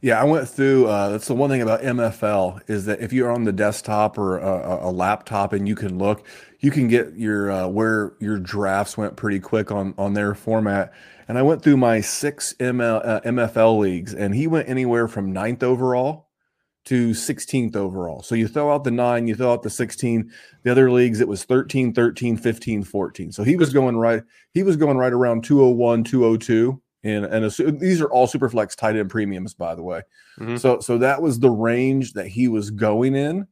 Yeah, I went through. Uh, that's the one thing about MFL is that if you're on the desktop or a, a laptop and you can look, you can get your uh, where your drafts went pretty quick on on their format. And I went through my six ML, uh, MFL leagues, and he went anywhere from ninth overall to 16th overall. So you throw out the nine, you throw out the 16. The other leagues, it was 13, 13, 15, 14. So he was going right. He was going right around 201, 202 and and these are all superflex tight end premiums, by the way. Mm-hmm. So so that was the range that he was going in,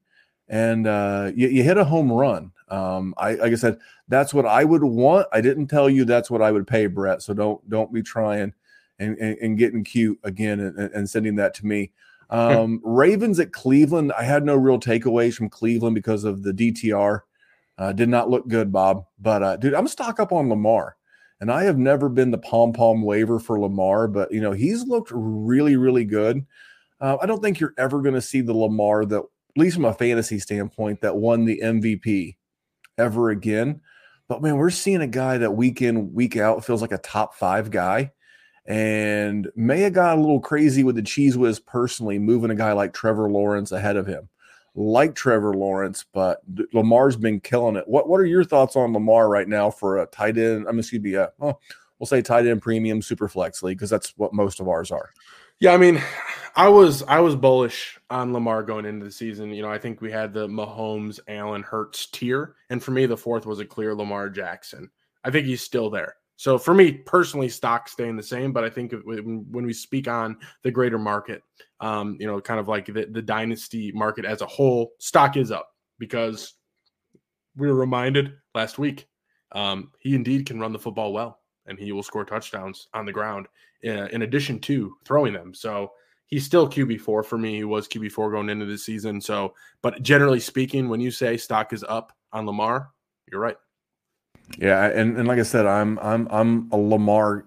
and uh, you, you hit a home run. Um, I like I said, that's what I would want. I didn't tell you that's what I would pay, Brett. So don't don't be trying and and, and getting cute again and, and sending that to me. Um, Ravens at Cleveland. I had no real takeaways from Cleveland because of the DTR. Uh, did not look good, Bob. But uh, dude, I'm stock up on Lamar. And I have never been the pom pom waiver for Lamar, but you know he's looked really, really good. Uh, I don't think you're ever going to see the Lamar that, at least from a fantasy standpoint, that won the MVP ever again. But man, we're seeing a guy that week in, week out feels like a top five guy. And may have got a little crazy with the cheese whiz personally, moving a guy like Trevor Lawrence ahead of him like Trevor Lawrence, but Lamar's been killing it. What What are your thoughts on Lamar right now for a tight end? I'm excuse me, uh, a, oh, we'll say tight end premium super flex league because that's what most of ours are. Yeah, I mean, I was I was bullish on Lamar going into the season. You know, I think we had the Mahomes, Allen, Hurts tier, and for me, the fourth was a clear Lamar Jackson. I think he's still there. So for me personally, stock staying the same, but I think when we speak on the greater market, um, you know, kind of like the, the dynasty market as a whole, stock is up because we were reminded last week um, he indeed can run the football well and he will score touchdowns on the ground in, uh, in addition to throwing them. So he's still QB4 for me. He was QB4 going into the season. So, but generally speaking, when you say stock is up on Lamar, you're right. Yeah, and, and like I said, I'm I'm I'm a Lamar.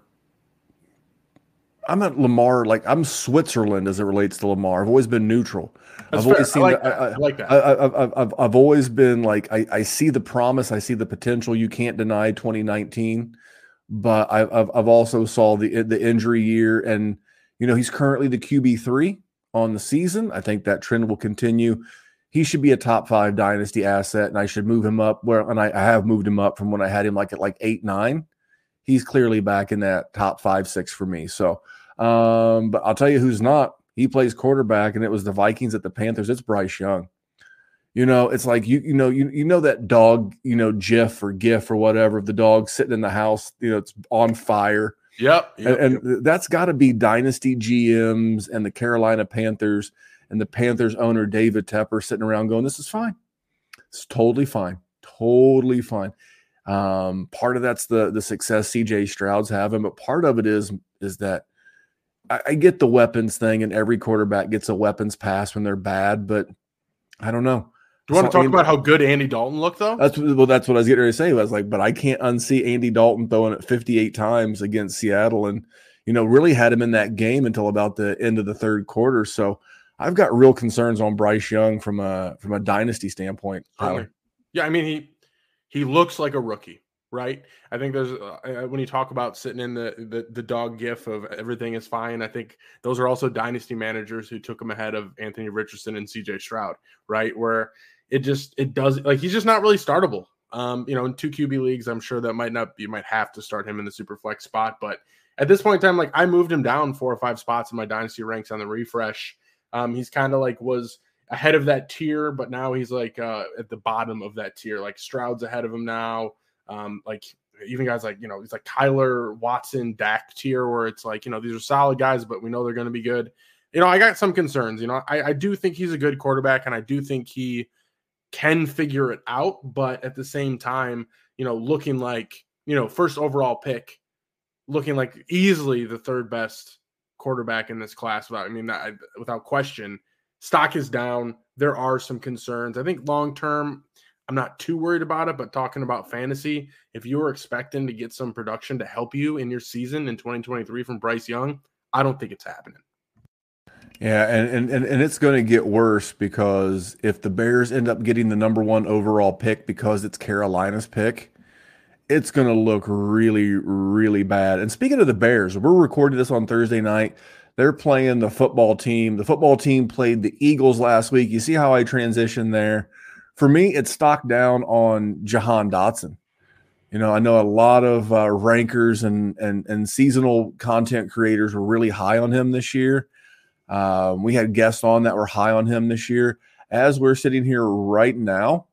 I'm at Lamar like I'm Switzerland as it relates to Lamar. I've always been neutral. That's I've always seen. I like, that. I, I like that. I, have I've I've always been like I, I see the promise. I see the potential. You can't deny 2019, but I've I've, I've also saw the the injury year, and you know he's currently the QB three on the season. I think that trend will continue he should be a top five dynasty asset, and I should move him up. Where and I, I have moved him up from when I had him like at like eight nine. He's clearly back in that top five six for me. So, um, but I'll tell you who's not. He plays quarterback, and it was the Vikings at the Panthers. It's Bryce Young. You know, it's like you you know you you know that dog you know GIF or GIF or whatever the dog sitting in the house. You know, it's on fire. Yep, yep and, and yep. that's got to be dynasty GMs and the Carolina Panthers and the Panthers owner David Tepper sitting around going, "This is fine. It's totally fine. Totally fine." Um, part of that's the the success CJ Stroud's having, but part of it is is that I, I get the weapons thing, and every quarterback gets a weapons pass when they're bad, but I don't know. Do you want to talk about how good Andy Dalton looked, though? That's well, that's what I was getting ready to say. I was like, but I can't unsee Andy Dalton throwing it 58 times against Seattle, and you know, really had him in that game until about the end of the third quarter. So I've got real concerns on Bryce Young from a from a dynasty standpoint. Tyler. Yeah, I mean he he looks like a rookie, right? I think there's uh, uh, when you talk about sitting in the, the the dog gif of everything is fine. I think those are also dynasty managers who took him ahead of Anthony Richardson and C.J. Stroud, right? Where it just it does like he's just not really startable. Um, you know, in two QB leagues, I'm sure that might not you might have to start him in the super flex spot, but at this point in time, like I moved him down four or five spots in my dynasty ranks on the refresh um, he's kind of like was ahead of that tier, but now he's like uh, at the bottom of that tier. Like Stroud's ahead of him now. Um, like even guys like you know, he's like Kyler Watson, Dak tier, where it's like you know these are solid guys, but we know they're going to be good. You know, I got some concerns. You know, I, I do think he's a good quarterback, and I do think he can figure it out. But at the same time, you know, looking like you know first overall pick, looking like easily the third best quarterback in this class without I mean without question. Stock is down. There are some concerns. I think long term I'm not too worried about it, but talking about fantasy, if you were expecting to get some production to help you in your season in 2023 from Bryce Young, I don't think it's happening. Yeah, and and and it's going to get worse because if the Bears end up getting the number 1 overall pick because it's Carolina's pick, it's going to look really, really bad. And speaking of the Bears, we're recording this on Thursday night. They're playing the football team. The football team played the Eagles last week. You see how I transition there. For me, it's stock down on Jahan Dotson. You know, I know a lot of uh, rankers and and and seasonal content creators were really high on him this year. Um, we had guests on that were high on him this year. As we're sitting here right now,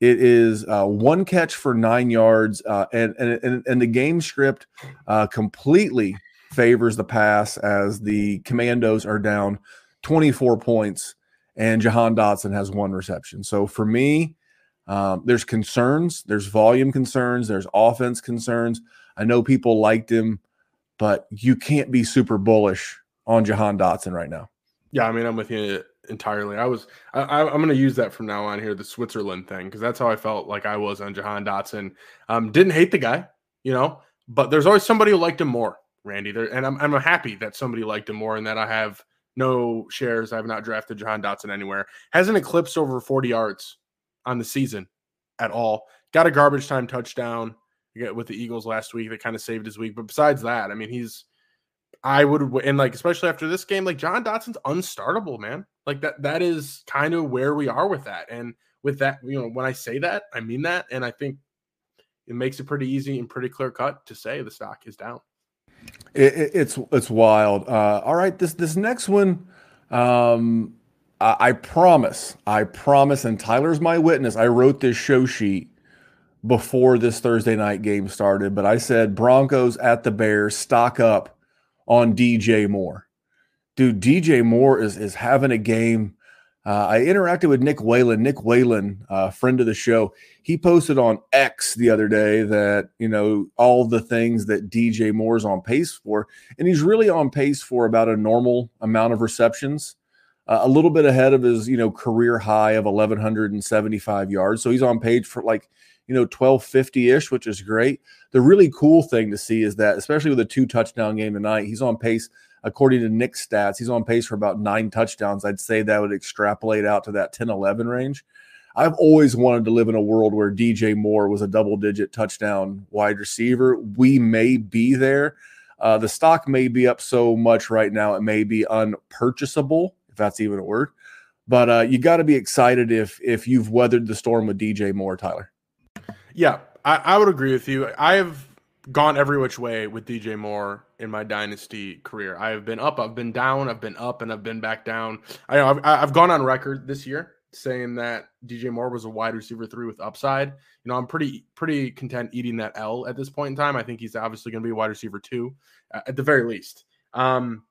it is uh, one catch for nine yards, uh, and, and and the game script uh, completely favors the pass as the Commandos are down 24 points, and Jahan Dotson has one reception. So for me, um, there's concerns, there's volume concerns, there's offense concerns. I know people liked him, but you can't be super bullish on Jahan Dotson right now. Yeah, I mean, I'm with you entirely. I was, I, I, am going to use that from now on here, the Switzerland thing, because that's how I felt like I was on Jahan Dotson. Um, didn't hate the guy, you know, but there's always somebody who liked him more, Randy. There, and I'm, I'm happy that somebody liked him more, and that I have no shares. I have not drafted Jahan Dotson anywhere. Hasn't eclipsed over 40 yards on the season at all. Got a garbage time touchdown with the Eagles last week that kind of saved his week. But besides that, I mean, he's I would and like especially after this game, like John Dotson's unstartable, man. Like that that is kind of where we are with that. And with that, you know, when I say that, I mean that. And I think it makes it pretty easy and pretty clear cut to say the stock is down. It, it, it's it's wild. Uh, all right, this this next one, um, I, promise, I promise, and Tyler's my witness. I wrote this show sheet before this Thursday night game started, but I said Broncos at the Bears, stock up on DJ Moore. Dude, DJ Moore is is having a game. Uh, I interacted with Nick Whalen. Nick Whalen, uh, friend of the show, he posted on X the other day that you know all the things that DJ Moore's on pace for, and he's really on pace for about a normal amount of receptions uh, a little bit ahead of his you know career high of 1175 yards so he's on page for like you know 1250-ish which is great the really cool thing to see is that especially with a two touchdown game tonight he's on pace according to nick's stats he's on pace for about nine touchdowns i'd say that would extrapolate out to that 10-11 range i've always wanted to live in a world where dj moore was a double digit touchdown wide receiver we may be there uh, the stock may be up so much right now it may be unpurchasable if that's even a word. But uh, you got to be excited if if you've weathered the storm with DJ Moore, Tyler. Yeah, I, I would agree with you. I have gone every which way with DJ Moore in my dynasty career. I have been up, I've been down, I've been up, and I've been back down. I know I've, I've gone on record this year saying that DJ Moore was a wide receiver three with upside. You know, I'm pretty pretty content eating that L at this point in time. I think he's obviously going to be a wide receiver two at the very least. Um,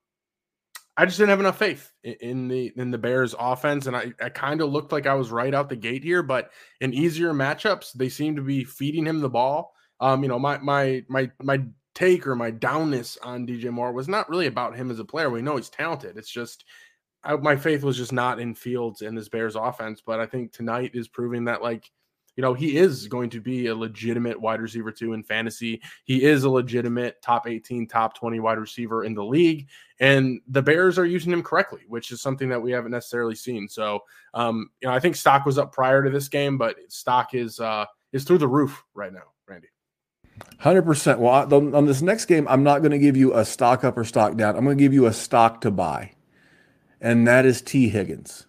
I just didn't have enough faith in the in the Bears offense, and I, I kind of looked like I was right out the gate here. But in easier matchups, they seem to be feeding him the ball. Um, you know, my my my my take or my downness on DJ Moore was not really about him as a player. We know he's talented. It's just I, my faith was just not in Fields in this Bears offense. But I think tonight is proving that like you know, he is going to be a legitimate wide receiver too in fantasy. He is a legitimate top 18, top 20 wide receiver in the league. And the Bears are using him correctly, which is something that we haven't necessarily seen. So, um, you know, I think stock was up prior to this game, but stock is uh, is through the roof right now. Hundred percent. Well, on this next game, I'm not going to give you a stock up or stock down. I'm going to give you a stock to buy, and that is Tee Higgins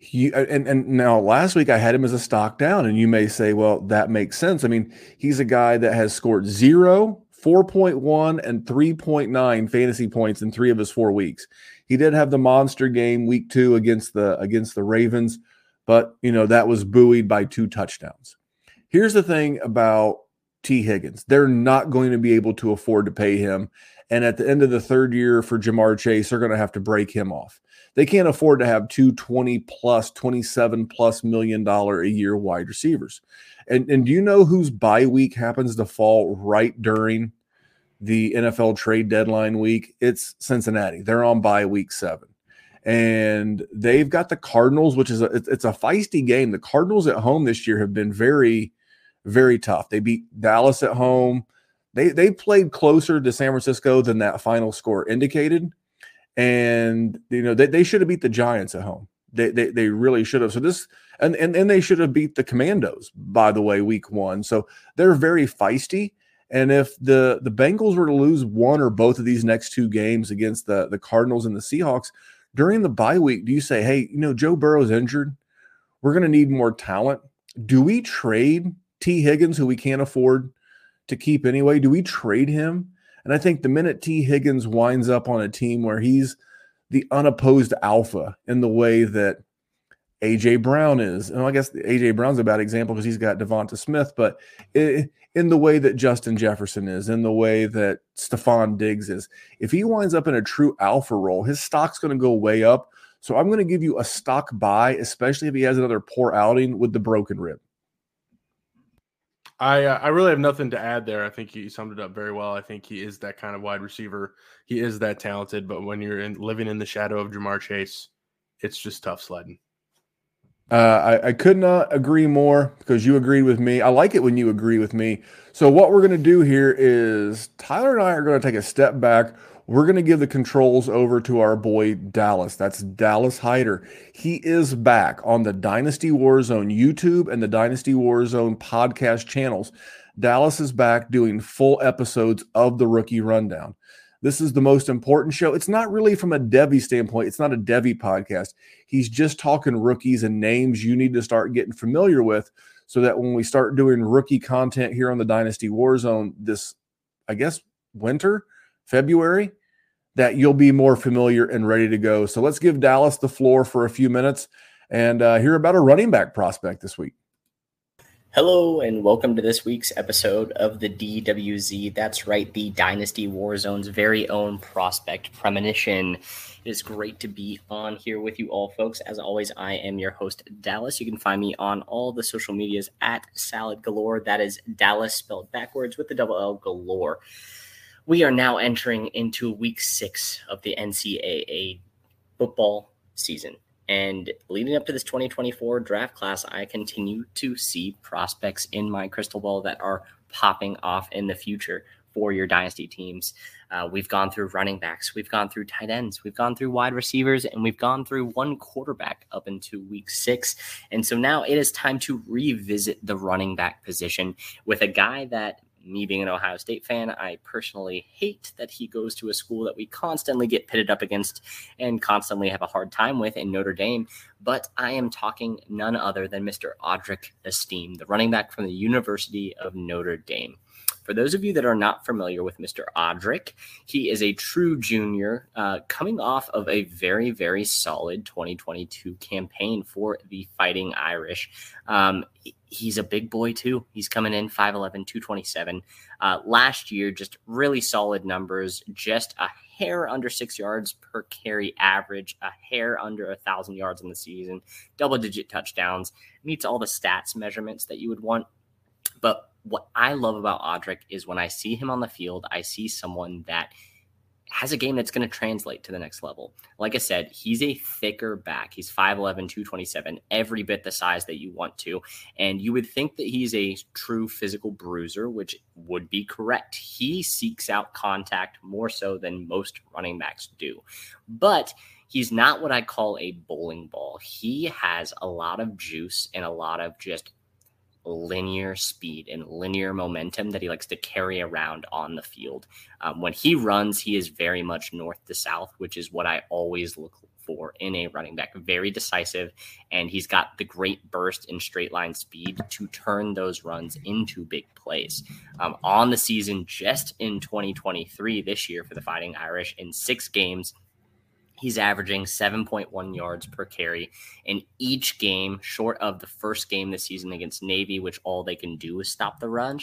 he uh, and, and now last week I had him as a stock down, and you may say, well, that makes sense. I mean, he's a guy that has scored zero, 4.1, and 3.9 fantasy points in three of his four weeks. He did have the monster game week two against the against the Ravens, but you know, that was buoyed by two touchdowns. Here's the thing about Tee Higgins. They're not going to be able to afford to pay him. And at the end of the third year for Ja'Marr Chase, they're going to have to break him off. They can't afford to have two 20 plus, 27 plus million dollar a year wide receivers. And, and do you know whose bye week happens to fall right during the NFL trade deadline week? It's Cincinnati. They're on bye week seven. And they've got the Cardinals, which is a it's a feisty game. The Cardinals at home this year have been very, very tough. They beat Dallas at home they they played closer to San Francisco than that final score indicated. And you know, they, they should have beat the Giants at home. They, they they really should have. So this and, and and they should have beat the Commandos, by the way, week one. So they're very feisty. And if the the Bengals were to lose one or both of these next two games against the the Cardinals and the Seahawks during the bye week, do you say, "Hey, you know, Joe Burrow's injured. We're going to need more talent." Do we trade Tee Higgins, who we can't afford to keep anyway? Do we trade him? And I think the minute Tee Higgins winds up on a team where he's the unopposed alpha in the way that AJ Brown is. And I guess AJ Brown's a bad example because he's got DeVonta Smith, but in the way that Justin Jefferson is, in the way that Stefon Diggs is, if he winds up in a true alpha role, his stock's going to go way up. So I'm going to give you a stock buy, especially if he has another poor outing with the broken rib. I uh, I really have nothing to add there. I think you summed it up very well. I think he is that kind of wide receiver. He is that talented, but when you're in, living in the shadow of Ja'Marr Chase, it's just tough sledding. Uh, I, I, could not agree more because you agreed with me. I like it when you agree with me. So, what we're going to do here is Tyler and I are going to take a step back. We're going to give the controls over to our boy Dallas. That's Dallas Hyder. He is back on the Dynasty Warzone YouTube and the Dynasty Warzone podcast channels. Dallas is back doing full episodes of the rookie rundown. This is the most important show. It's not really from a devy standpoint. It's not a devy podcast. He's just talking rookies and names you need to start getting familiar with so that when we start doing rookie content here on the Dynasty Warzone this, I guess, winter, February, that you'll be more familiar and ready to go. So let's give Dallas the floor for a few minutes and uh, hear about a running back prospect this week. Hello and welcome to this week's episode of the DWZ. That's right, the Dynasty Warzone's very own prospect premonition. It is great to be on here with you all, folks. As always, I am your host, Dallas. You can find me on all the social medias at Salad Galore. That is Dallas spelled backwards with the double L galore. We are now entering into week six of the NCAA football season. And leading up to this 2024 draft class, I continue to see prospects in my crystal ball that are popping off in the future for your dynasty teams. Uh, we've gone through running backs, we've gone through tight ends, we've gone through wide receivers, and we've gone through one quarterback up into week six. And so now it is time to revisit the running back position with a guy that me being an Ohio State fan, I personally hate that he goes to a school that we constantly get pitted up against and constantly have a hard time with in Notre Dame. But I am talking none other than Mr. Audric Estime, the running back from the University of Notre Dame. For those of you that are not familiar with Mr. Audric, he is a true junior uh, coming off of a very, very solid 2022 campaign for the Fighting Irish. Um, he's a big boy, too. He's coming in 5'11, 227. Uh, last year, just really solid numbers, just a hair under six yards per carry average, a hair under a thousand yards in the season, double digit touchdowns, meets all the stats measurements that you would want. But what I love about Audric is when I see him on the field, I see someone that has a game that's going to translate to the next level. Like I said, he's a thicker back. He's 5'11, 227, every bit the size that you want to. And you would think that he's a true physical bruiser, which would be correct. He seeks out contact more so than most running backs do. But he's not what I call a bowling ball. He has a lot of juice and a lot of just linear speed and linear momentum that he likes to carry around on the field. Um, when he runs, he is very much north to south, which is what I always look for in a running back. Very decisive, and he's got the great burst and straight line speed to turn those runs into big plays. Um, on the season, just in 2023, this year for the Fighting Irish, in six games, He's averaging 7.1 yards per carry in each game, short of the first game this season against Navy, which all they can do is stop the run.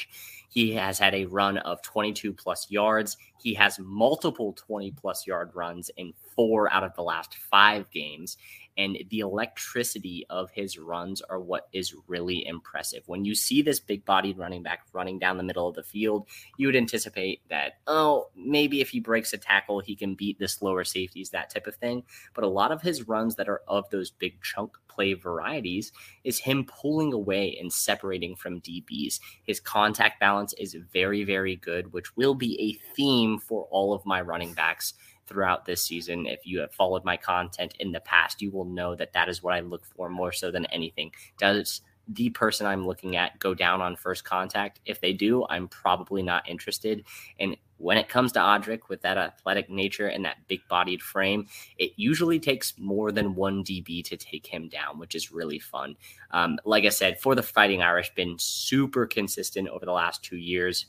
He has had a run of 22 plus yards. He has multiple 20 plus yard runs in four out of the last five games and the electricity of his runs are what is really impressive. When you see this big bodied running back running down the middle of the field, you would anticipate that, oh, maybe if he breaks a tackle, he can beat the slower safeties, that type of thing. But a lot of his runs that are of those big chunk play varieties is him pulling away and separating from DBs. His contact balance is very, very good, which will be a theme for all of my running backs throughout this season. If you have followed my content in the past, you will know that that is what I look for more so than anything. Does the person I'm looking at go down on first contact. If they do, I'm probably not interested. And when it comes to Audric with that athletic nature and that big bodied frame, it usually takes more than one DB to take him down, which is really fun. Um, like I said, for the Fighting Irish, been super consistent over the last two years.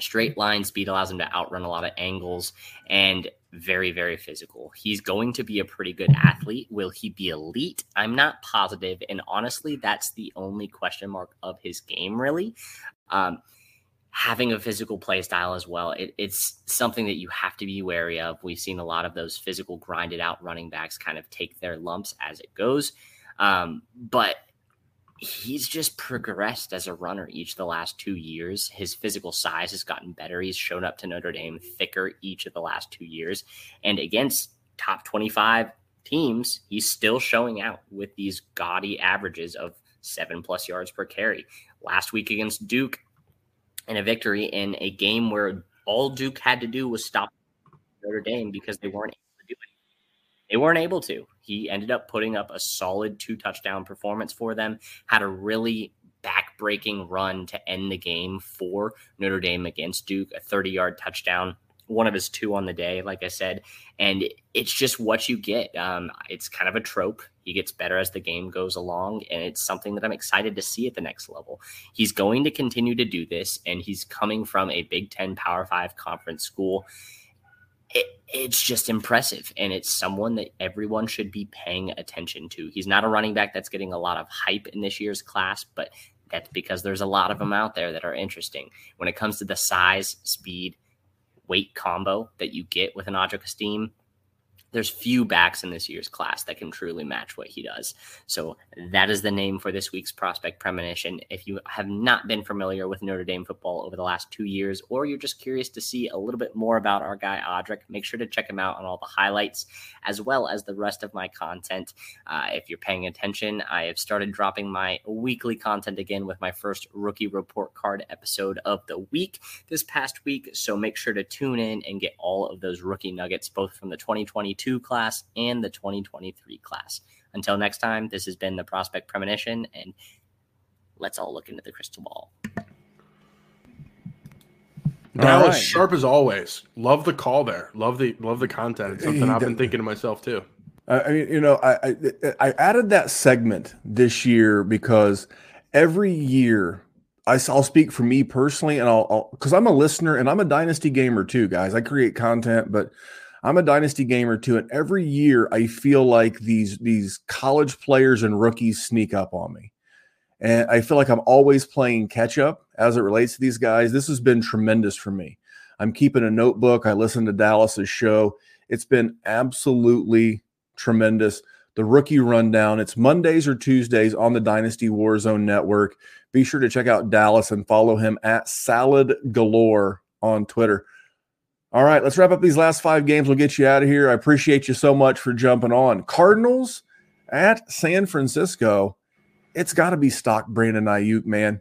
Straight line speed allows him to outrun a lot of angles and very, very physical. He's going to be a pretty good athlete. Will he be elite? I'm not. And honestly, that's the only question mark of his game, really. Um, having a physical play style as well, it, it's something that you have to be wary of. We've seen a lot of those physical, grinded out running backs kind of take their lumps as it goes. Um, but he's just progressed as a runner each of the last two years. His physical size has gotten better. He's shown up to Notre Dame thicker each of the last two years. And against top 25 teams, he's still showing out with these gaudy averages of seven plus yards per carry. Last week against Duke, in a victory in a game where all Duke had to do was stop Notre Dame because they weren't they weren't able to. He ended up putting up a solid two touchdown performance for them, had a really back-breaking run to end the game for Notre Dame against Duke, a 30-yard touchdown, one of his two on the day, like I said. And it's just what you get. Um, it's kind of a trope. He gets better as the game goes along, and it's something that I'm excited to see at the next level. He's going to continue to do this, and he's coming from a Big Ten Power Five conference school it, it's just impressive. And it's someone that everyone should be paying attention to. He's not a running back that's getting a lot of hype in this year's class, but that's because there's a lot of them out there that are interesting. When it comes to the size, speed, weight combo that you get with an Audric Estime, there's few backs in this year's class that can truly match what he does. So that is the name for this week's prospect premonition. If you have not been familiar with Notre Dame football over the last two years, or you're just curious to see a little bit more about our guy Audric, make sure to check him out on all the highlights as well as the rest of my content. Uh, if you're paying attention, I have started dropping my weekly content again with my first rookie report card episode of the week this past week. So make sure to tune in and get all of those rookie nuggets, both from the 2020 2022 class and the 2023 class. Until next time, this has been the Prospect Premonition, and let's all look into the crystal ball. Dallas right. sharp as always. Love the call there. Love the love the content. It's something I've been thinking to myself too. I mean, you know, I, I I added that segment this year because every year I, will speak for me personally, and I'll because I'm a listener and I'm a dynasty gamer too, guys. I create content, but I'm a dynasty gamer too, and every year I feel like these these college players and rookies sneak up on me, and I feel like I'm always playing catch up as it relates to these guys. This has been tremendous for me. I'm keeping a notebook. I listen to Dallas's show. It's been absolutely tremendous. The rookie rundown. It's Mondays or Tuesdays on the Dynasty Warzone Network. Be sure to check out Dallas and follow him at Salad Galore on Twitter. All right, let's wrap up these last five games. We'll get you out of here. I appreciate you so much for jumping on. Cardinals at San Francisco. It's got to be stock Brandon Aiyuk, man.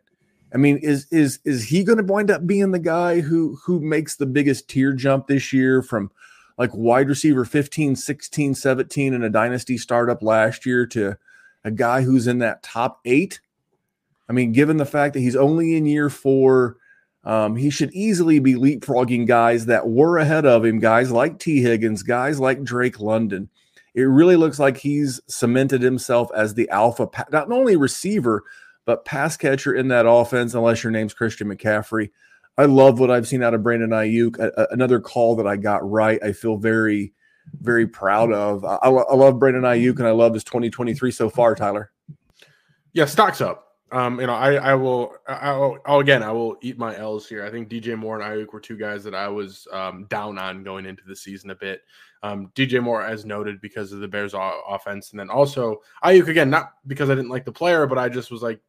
I mean, is is is he going to wind up being the guy who who makes the biggest tier jump this year from like wide receiver 15, 16, 17 in a dynasty startup last year to a guy who's in that top 8? I mean, given the fact that he's only in year 4, um, he should easily be leapfrogging guys that were ahead of him, guys like Tee Higgins, guys like Drake London. It really looks like he's cemented himself as the alpha, not only receiver, but pass catcher in that offense, unless your name's Christian McCaffrey. I love what I've seen out of Brandon Aiyuk. A- a- another call that I got right. I feel very, very proud of. I, I love Brandon Aiyuk and I love his 2023 so far, Tyler. Yeah, stocks up um, you know, I I will I'll, I'll, again I will eat my L's here. I think DJ Moore and Aiyuk were two guys that I was um, down on going into the season a bit. Um, DJ Moore, as noted, because of the Bears' offense, and then also Aiyuk again, not because I didn't like the player, but I just was like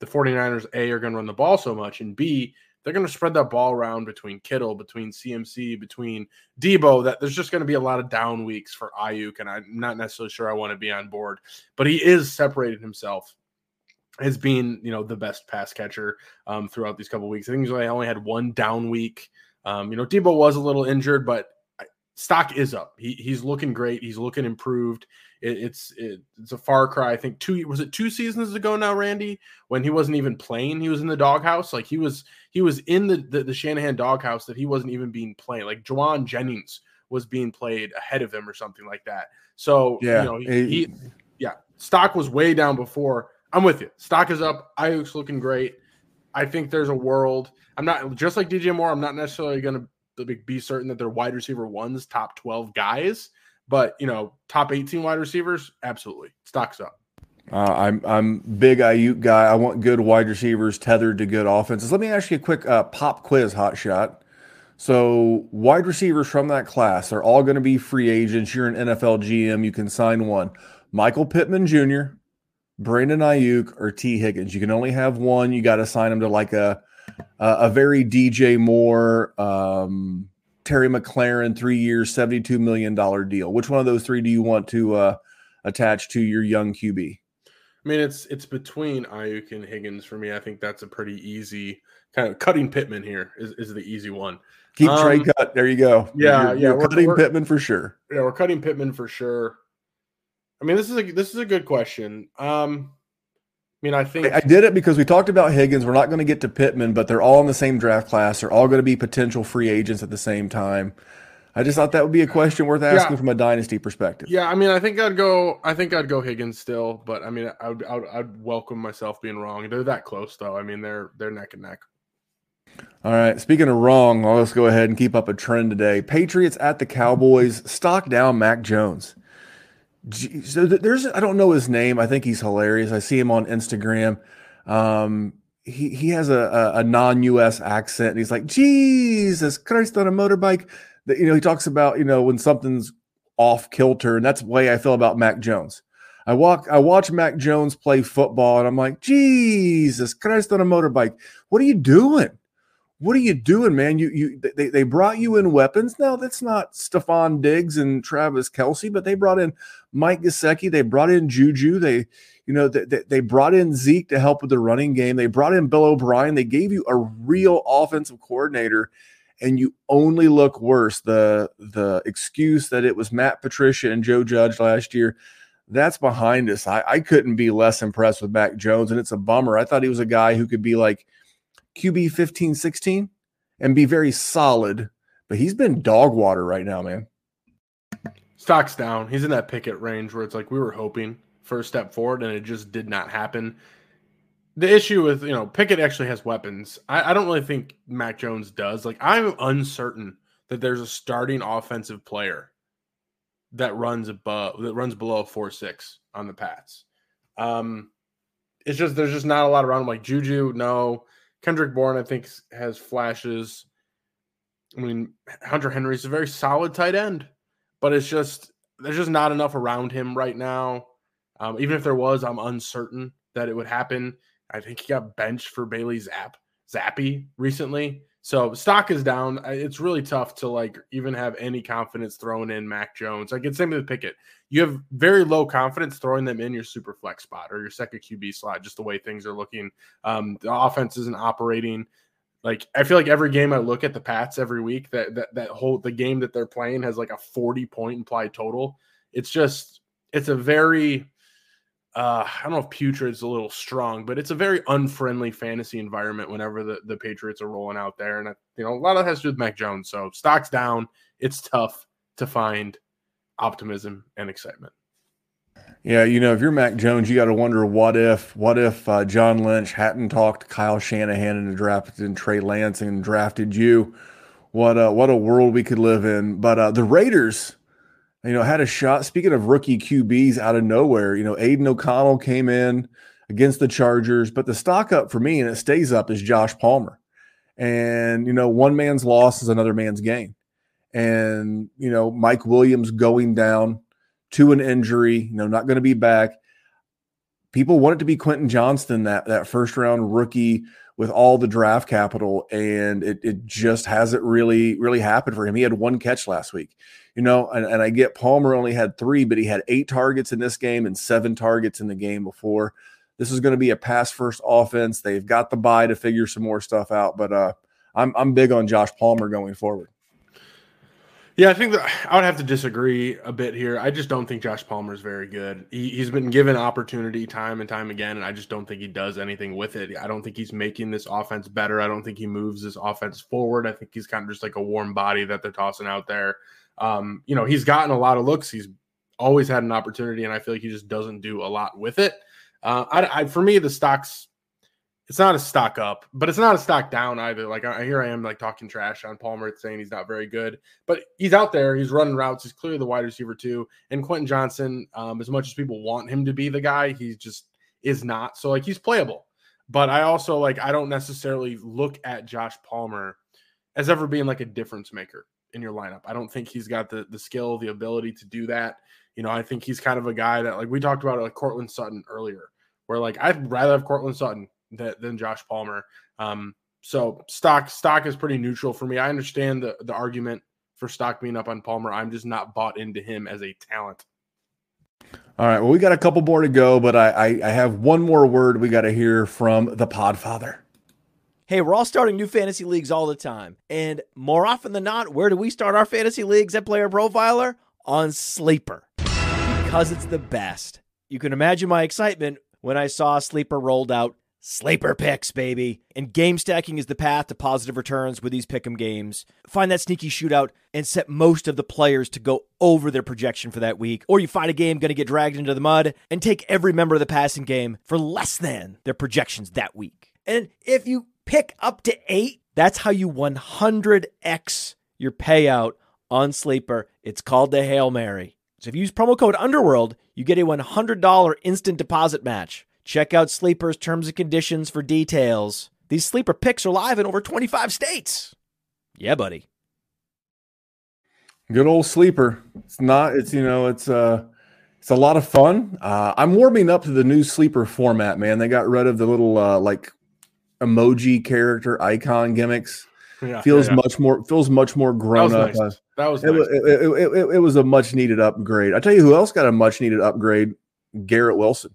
the 49ers A are going to run the ball so much, and B they're going to spread that ball around between Kittle, between CMC, between Deebo. That there's just going to be a lot of down weeks for Aiyuk, and I'm not necessarily sure I want to be on board. But he is separated himself has been you know the best pass catcher um, throughout these couple weeks. I think he's only had one down week. Um, you know, Deebo was a little injured, but stock is up. He, he's looking great. He's looking improved. It, it's it, it's a far cry. I think two was it two seasons ago now, Randy, when he wasn't even playing. He was in the doghouse. Like he was he was in the the, the Shanahan doghouse that he wasn't even being played. Like Jauan Jennings was being played ahead of him or something like that. So yeah, you know he, he yeah stock was way down before. I'm with you. Stock is up. Aiyuk's looking great. I think there's a world. I'm not just like DJ Moore. I'm not necessarily going to be certain that they're wide receiver ones, top 12 guys, but you know, top 18 wide receivers, absolutely. Stocks up. Uh, I'm I'm big Aiyuk guy. I want good wide receivers tethered to good offenses. Let me ask you a quick uh, pop quiz, hot shot. So wide receivers from that class are all going to be free agents. You're an NFL GM. You can sign one. Michael Pittman Jr., Brandon Aiyuk or Tee Higgins. You can only have one. You got to sign them to like a a, very DJ Moore, um, Terry McLaurin, three years, $72 million deal. Which one of those three do you want to uh, attach to your young QB? I mean, it's it's between Aiyuk and Higgins for me. I think that's a pretty easy kind of cutting Pittman here is, is the easy one. Keep um, Trey cut. There you go. Yeah, you're, yeah. You're we're, cutting we're, Pittman for sure. Yeah, we're cutting Pittman for sure. I mean, this is a this is a good question. Um, I mean, I think I did it because we talked about Higgins. We're not going to get to Pittman, but they're all in the same draft class. They're all going to be potential free agents at the same time. I just thought that would be a question worth asking yeah. from a dynasty perspective. Yeah, I mean, I think I'd go. I think I'd go Higgins still, but I mean, I would, I would, I'd welcome myself being wrong. They're that close, though. I mean, they're they're neck and neck. All right. Speaking of wrong, let's go ahead and keep up a trend today. Patriots at the Cowboys. Stock down. Mac Jones. So there's I don't know his name. I think he's hilarious. I see him on Instagram. Um, he he has a, a, a non-U.S. accent, and he's like Jesus Christ on a motorbike. That you know he talks about you know when something's off kilter, and that's the way I feel about Mac Jones. I walk I watch Mac Jones play football, and I'm like Jesus Christ on a motorbike. What are you doing? what are you doing, man? You you they, they brought you in weapons. Now that's not Stefon Diggs and Travis Kelce, but they brought in Mike Gesicki. They brought in Juju. They you know they, they brought in Zeke to help with the running game. They brought in Bill O'Brien. They gave you a real offensive coordinator, and you only look worse. The the excuse that it was Matt Patricia and Joe Judge last year. That's behind us. I, I couldn't be less impressed with Mac Jones, and it's a bummer. I thought he was a guy who could be like – QB 15, 16 and be very solid. But he's been dog water right now, man. Stock's down. He's in that Pickett range where it's like we were hoping for a step forward and it just did not happen. The issue with, you know, Pickett actually has weapons. I, I don't really think Mac Jones does. Like, I'm uncertain that there's a starting offensive player that runs above that runs below four six on the Pats. Um, it's just there's just not a lot around him. Like Juju, no. Kendrick Bourne, I think, has flashes. I mean, Hunter Henry's a very solid tight end, but it's just there's just not enough around him right now. Um, even if there was, I'm uncertain that it would happen. I think he got benched for Bailey Zapp Zappe recently. So stock is down. It's really tough to like even have any confidence throwing in Mac Jones. Like it's same with Pickett. You have very low confidence throwing them in your super flex spot or your second QB slot, just the way things are looking. Um, the offense isn't operating. Like I feel like every game I look at the Pats every week, that that that whole the game that they're playing has like a 40 point implied total. It's just it's a very uh, I don't know if putrid is a little strong, but it's a very unfriendly fantasy environment whenever the, the Patriots are rolling out there. And, you know, a lot of that has to do with Mac Jones. So stock's down. It's tough to find optimism and excitement. Yeah, you know, if you're Mac Jones, you got to wonder what if, what if uh, John Lynch hadn't talked Kyle Shanahan into drafting Trey Lance and drafted you? What a what a world we could live in. But uh, the Raiders, you know, had a shot. Speaking of rookie QBs out of nowhere, you know, Aidan O'Connell came in against the Chargers, but the stock up for me and it stays up is Josh Palmer. And, you know, one man's loss is another man's gain. And, you know, Mike Williams going down to an injury, you know, not going to be back. People want it to be Quentin Johnston, that that first round rookie with all the draft capital, and it, it just hasn't really, really happened for him. He had one catch last week you know, and, and I get Palmer only had three, but he had eight targets in this game and seven targets in the game before. This is going to be a pass first offense. They've got the bye to figure some more stuff out, but uh, I'm I'm big on Josh Palmer going forward. Yeah, I think that I would have to disagree a bit here. I just don't think Josh Palmer is very good. He, he's been given opportunity time and time again, and I just don't think he does anything with it. I don't think he's making this offense better. I don't think he moves this offense forward. I think he's kind of just like a warm body that they're tossing out there. Um, you know, he's gotten a lot of looks. He's always had an opportunity, and I feel like he just doesn't do a lot with it. Uh, I, I, for me, the stocks it's not a stock up, but it's not a stock down either. Like I, here I am like talking trash on Palmer, saying he's not very good, but he's out there. He's running routes. He's clearly the wide receiver too. And Quentin Johnston, um, as much as people want him to be the guy, he just is not. So like he's playable. But I also like I don't necessarily look at Josh Palmer as ever being like a difference maker in your lineup. I don't think he's got the the skill, the ability to do that. You know, I think he's kind of a guy that like we talked about like Courtland Sutton earlier, where like I'd rather have Courtland Sutton that, than Josh Palmer. Um, so stock stock is pretty neutral for me. I understand the the argument for stock being up on Palmer. I'm just not bought into him as a talent. All right. Well, we got a couple more to go, but I I, I have one more word we got to hear from the Podfather. Hey, we're all starting new fantasy leagues all the time, and more often than not, where do we start our fantasy leagues at Player Profiler? On Sleeper, because it's the best. You can imagine my excitement when I saw Sleeper rolled out Sleeper picks, baby. And game stacking is the path to positive returns with these pick'em games. Find that sneaky shootout and set most of the players to go over their projection for that week. Or you find a game going to get dragged into the mud and take every member of the passing game for less than their projections that week. And if you pick up to eight, that's how you 100x your payout on Sleeper. It's called the Hail Mary. So if you use promo code Underworld, you get a $100 instant deposit match. Check out Sleeper's terms and conditions for details. These Sleeper picks are live in over 25 states. Yeah, buddy. Good old Sleeper. It's not, it's, you know, it's, uh, it's a lot of fun. Uh, I'm warming up to the new Sleeper format, man. They got rid of the little, uh, like, emoji character icon gimmicks. Yeah, feels yeah, yeah. much more feels much more grown that up. Nice. Uh, that was it, nice. it, it, it, it was a much needed upgrade. I tell you who else got a much needed upgrade? Garrett Wilson.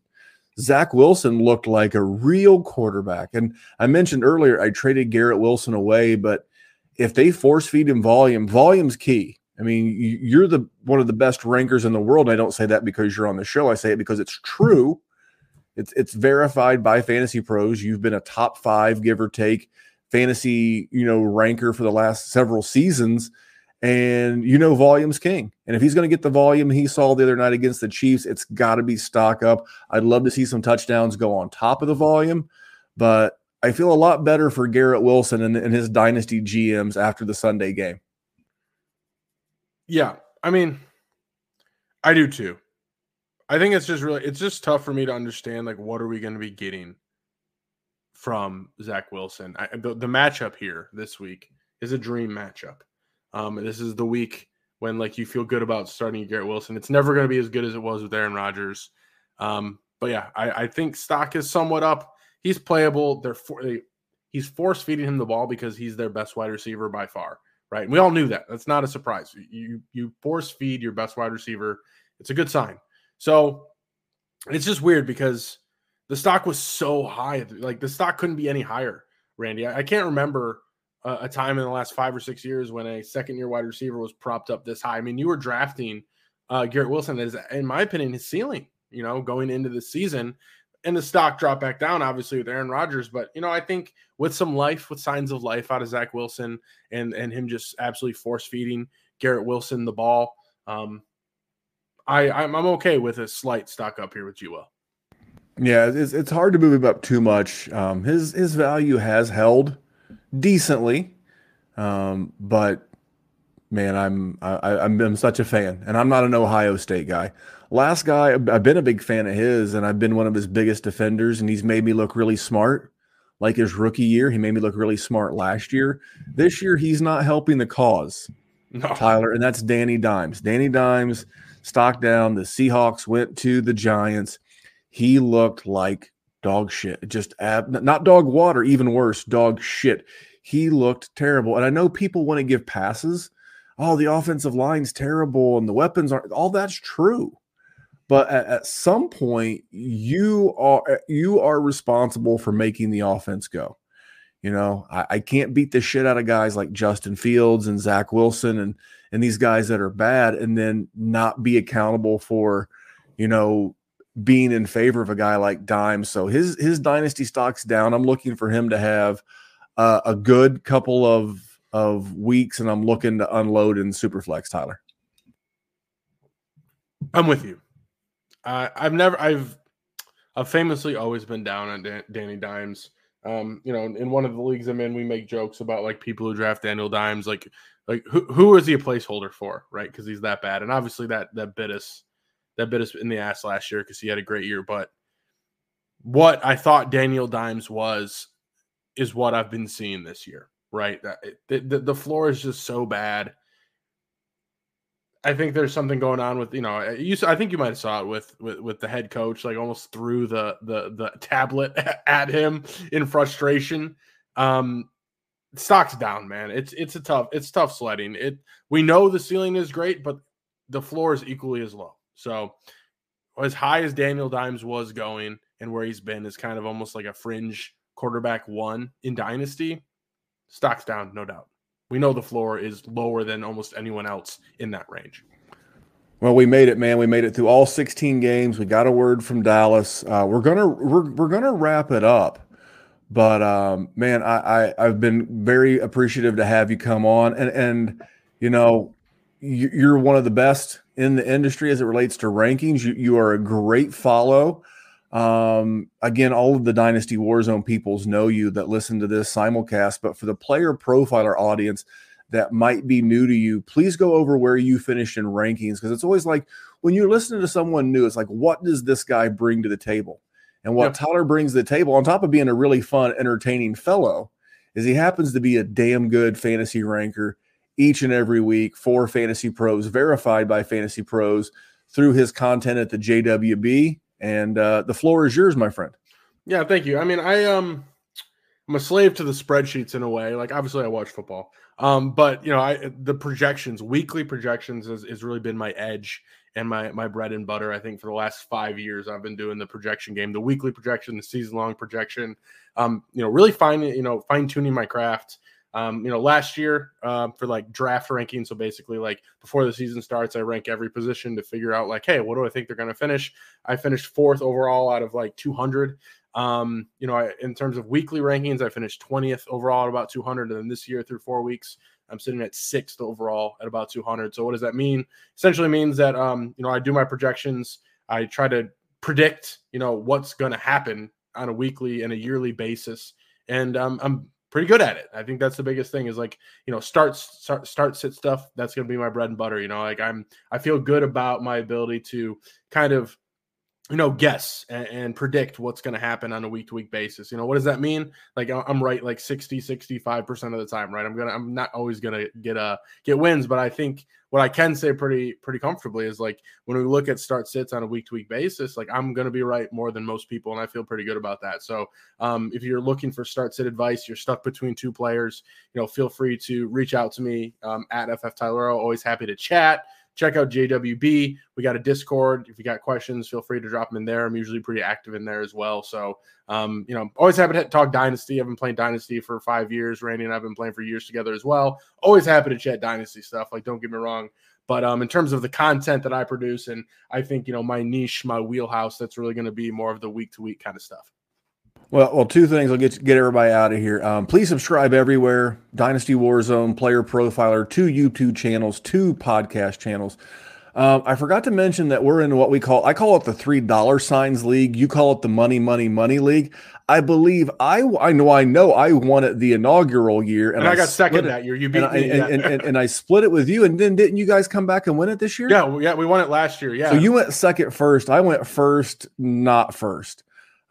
Zach Wilson looked like a real quarterback. And I mentioned earlier, I traded Garrett Wilson away, but if they force feed him volume, volume's key. I mean, you're the one of the best rankers in the world. I don't say that because you're on the show. I say it because it's true. It's it's verified by Fantasy Pros. You've been a top five, give or take, fantasy you know ranker for the last several seasons and you know volume's king. And if he's going to get the volume he saw the other night against the Chiefs, it's got to be stock up. I'd love to see some touchdowns go on top of the volume, but I feel a lot better for Garrett Wilson and, and his dynasty GMs after the Sunday game. Yeah, I mean, I do too. I think it's just really it's just tough for me to understand like what are we going to be getting from Zach Wilson. I, the, the matchup here this week is a dream matchup um, this is the week when like you feel good about starting Garrett Wilson. It's never going to be as good as it was with Aaron Rodgers. Um, but yeah, I, I, think stock is somewhat up. He's playable. They're for, they, he's force feeding him the ball because he's their best wide receiver by far, right? And we all knew that. That's not a surprise. You you force feed your best wide receiver. It's a good sign. So it's just weird because the stock was so high. Like the stock couldn't be any higher, Randy. I, I can't remember a, time in the last five or six years when a second year wide receiver was propped up this high. I mean, you were drafting uh, Garrett Wilson that is, in my opinion, his ceiling, you know, going into the season. And the stock dropped back down, obviously, with Aaron Rodgers. But, you know, I think with some life, with signs of life out of Zach Wilson and and him just absolutely force feeding Garrett Wilson the ball, um, I, I'm, I'm okay with a slight stock up here with G Well. Yeah, it's, it's hard to move him up too much. Um, his his value has held decently, um, but man, I'm I, I'm, I'm such a fan, and I'm not an Ohio State guy. Last guy, I've been a big fan of his, and I've been one of his biggest defenders, and he's made me look really smart. Like his rookie year, he made me look really smart last year. This year, he's not helping the cause, no. Tyler, and that's Danny Dimes. Danny Dimes, stock down. The Seahawks went to the Giants. He looked like dog shit. Just ab- not dog water, even worse, dog shit. He looked terrible. And I know people want to give passes. Oh, the offensive line's terrible and the weapons aren't all that's true. But at, at some point, you are uh, you are responsible for making the offense go. You know, I, I can't beat the shit out of guys like Justin Fields and Zach Wilson and and these guys that are bad, and then not be accountable for, you know, being in favor of a guy like Dime. So his his dynasty stock's down. I'm looking for him to have uh, a good couple of of weeks, and I'm looking to unload in Superflex. Tyler, I'm with you. Uh, I've never I've I've famously always been down on Dan- Danny Dimes. Um, you know, in one of the leagues I'm in, we make jokes about like people who draft Daniel Dimes, like like who who is he a placeholder for, right? Because he's that bad, and obviously that that bit us that bit us in the ass last year because he had a great year. But what I thought Daniel Dimes was is what I've been seeing this year, right? The, the, the floor is just so bad. I think there's something going on with you know you. I think you might have saw it with with, with the head coach, like almost threw the the the tablet at him in frustration. Um, stock's down, man. It's it's a tough it's tough sledding. It we know the ceiling is great, but the floor is equally as low. So as high as Daniel Dimes was going and where he's been is kind of almost like a fringe quarterback one in dynasty. Stock's down, no doubt. We know the floor is lower than almost anyone else in that range. Well, we made it, man. We made it through all 16 games. We got a word from Dallas. Uh, we're gonna we're, we're gonna wrap it up. But um, man, I, I have been very appreciative to have you come on, and and you know, you're one of the best in the industry as it relates to rankings. You you are a great follow. Um, again, all of the Dynasty Warzone peoples know you that listen to this simulcast, but for the player profiler audience that might be new to you, please go over where you finished in rankings because it's always like when you're listening to someone new, it's like, what does this guy bring to the table? And what yep. Tyler brings to the table, on top of being a really fun, entertaining fellow, is he happens to be a damn good fantasy ranker each and every week for Fantasy Pros, verified by Fantasy Pros through his content at the JWB. And uh, the floor is yours, my friend. Yeah, thank you. I mean, I um, I'm a slave to the spreadsheets in a way. Like, obviously, I watch football, um, but you know, I the projections, weekly projections, has, has really been my edge and my my bread and butter. I think for the last five years, I've been doing the projection game, the weekly projection, the season long projection. Um, you know, really fine, you know, fine tuning my craft. Um, you know, last year uh, for like draft ranking. So basically, like before the season starts, I rank every position to figure out like, hey, what do I think they're going to finish? I finished fourth overall out of like 200. Um, you know, I, in terms of weekly rankings, I finished 20th overall at about 200. And then this year through four weeks, I'm sitting at sixth overall at about 200. So what does that mean? Essentially means that um, you know I do my projections. I try to predict you know what's going to happen on a weekly and a yearly basis, and um, I'm pretty good at it. I think that's the biggest thing is like you know start start start sit stuff. That's going to be my bread and butter. You know, like I'm I feel good about my ability to kind of you know, guess and, and predict what's going to happen on a week to week basis. You know, what does that mean? Like I'm right like 60, 65% of the time, right? I'm going to, I'm not always going to get, a, get wins, but I think what I can say pretty, pretty comfortably is like when we look at start sits on a week to week basis, like I'm going to be right more than most people. And I feel pretty good about that. So um, if you're looking for start sit advice, you're stuck between two players, you know, feel free to reach out to me um, at FF Tyler. Always happy to chat check out JWB. We got a Discord. If you got questions, feel free to drop them in there. I'm usually pretty active in there as well. So, um, you know, always happy to talk Dynasty. I've been playing Dynasty for five years. Randy and I've been playing for years together as well. Always happy to chat Dynasty stuff. Like, don't get me wrong. But um, in terms of the content that I produce, and I think, you know, my niche, my wheelhouse, that's really going to be more of the week to week kind of stuff. Well, well, two things. I'll get get everybody out of here. Um, please subscribe everywhere. Dynasty Warzone, Player Profiler, two YouTube channels, two podcast channels. Um, I forgot to mention that we're in what we call I call it the three dollar signs league. You call it the money, money, money league. I believe I I know I know I won it the inaugural year, and, and I, I, got second it, that year. You beat and me, I, and, and, and, I split it with you. And then didn't you guys come back and win it this year? Yeah, yeah, we won it last year. Yeah. So you went second first. I went first, not first.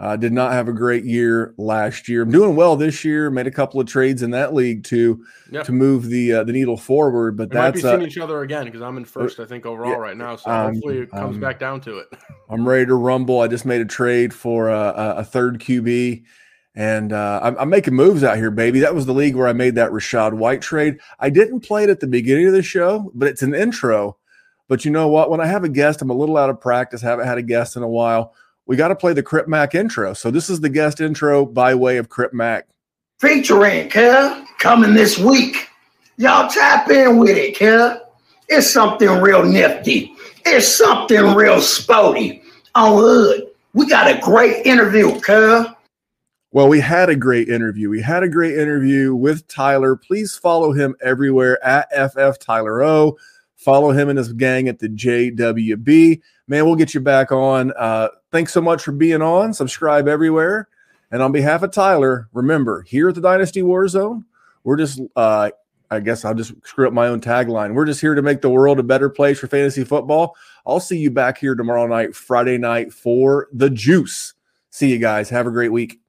Uh, did not have a great year last year. I'm doing well this year. Made a couple of trades in that league to yep. to move the uh, the needle forward. But we that's might be seeing uh, each other again because I'm in first, I think, overall yeah, right now. So um, hopefully it comes um, back down to it. I'm ready to rumble. I just made a trade for a, a third QB. And uh, I'm, I'm, making moves out here, baby. That was the league where I made that Rashad White trade. I didn't play it at the beginning of the show, but it's an intro. But you know what? When I have a guest, I'm a little out of practice. Haven't had a guest in a while we got to play the Crip Mac intro. So this is the guest intro by way of Crip Mac. featuring, cuz, coming this week. Y'all tap in with it, cuz. It's something real nifty. It's something real spotty on Hood. We got a great interview, cuz. Well, we had a great interview. We had a great interview with Tyler. Please follow him everywhere at FF Tyler O. Follow him and his gang at the JWB. Man, we'll get you back on. Uh, thanks so much for being on. Subscribe everywhere. And on behalf of Tyler, remember here at the Dynasty War Zone, we're just, uh, I guess I'll just screw up my own tagline. We're just here to make the world a better place for fantasy football. I'll see you back here tomorrow night, Friday night for the juice. See you guys. Have a great week.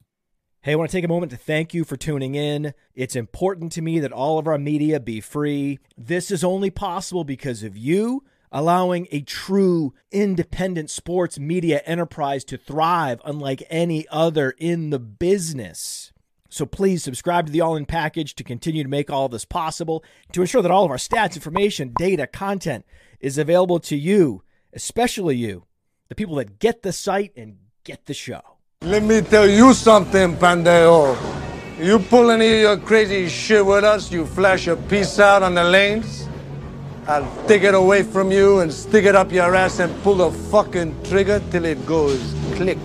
Hey, I want to take a moment to thank you for tuning in. It's important to me that all of our media be free. This is only possible because of you allowing a true independent sports media enterprise to thrive unlike any other in the business. So please subscribe to the All In package to continue to make all this possible, to ensure that all of our stats, information, data, content is available to you, especially you, the people that get the site and get the show. Let me tell you something, Pandeo. You pull any of your crazy shit with us, you flash a piece out on the lanes, I'll take it away from you and stick it up your ass and pull the fucking trigger till it goes click.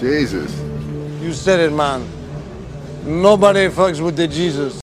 Jesus. You said it, man. Nobody fucks with the Jesus.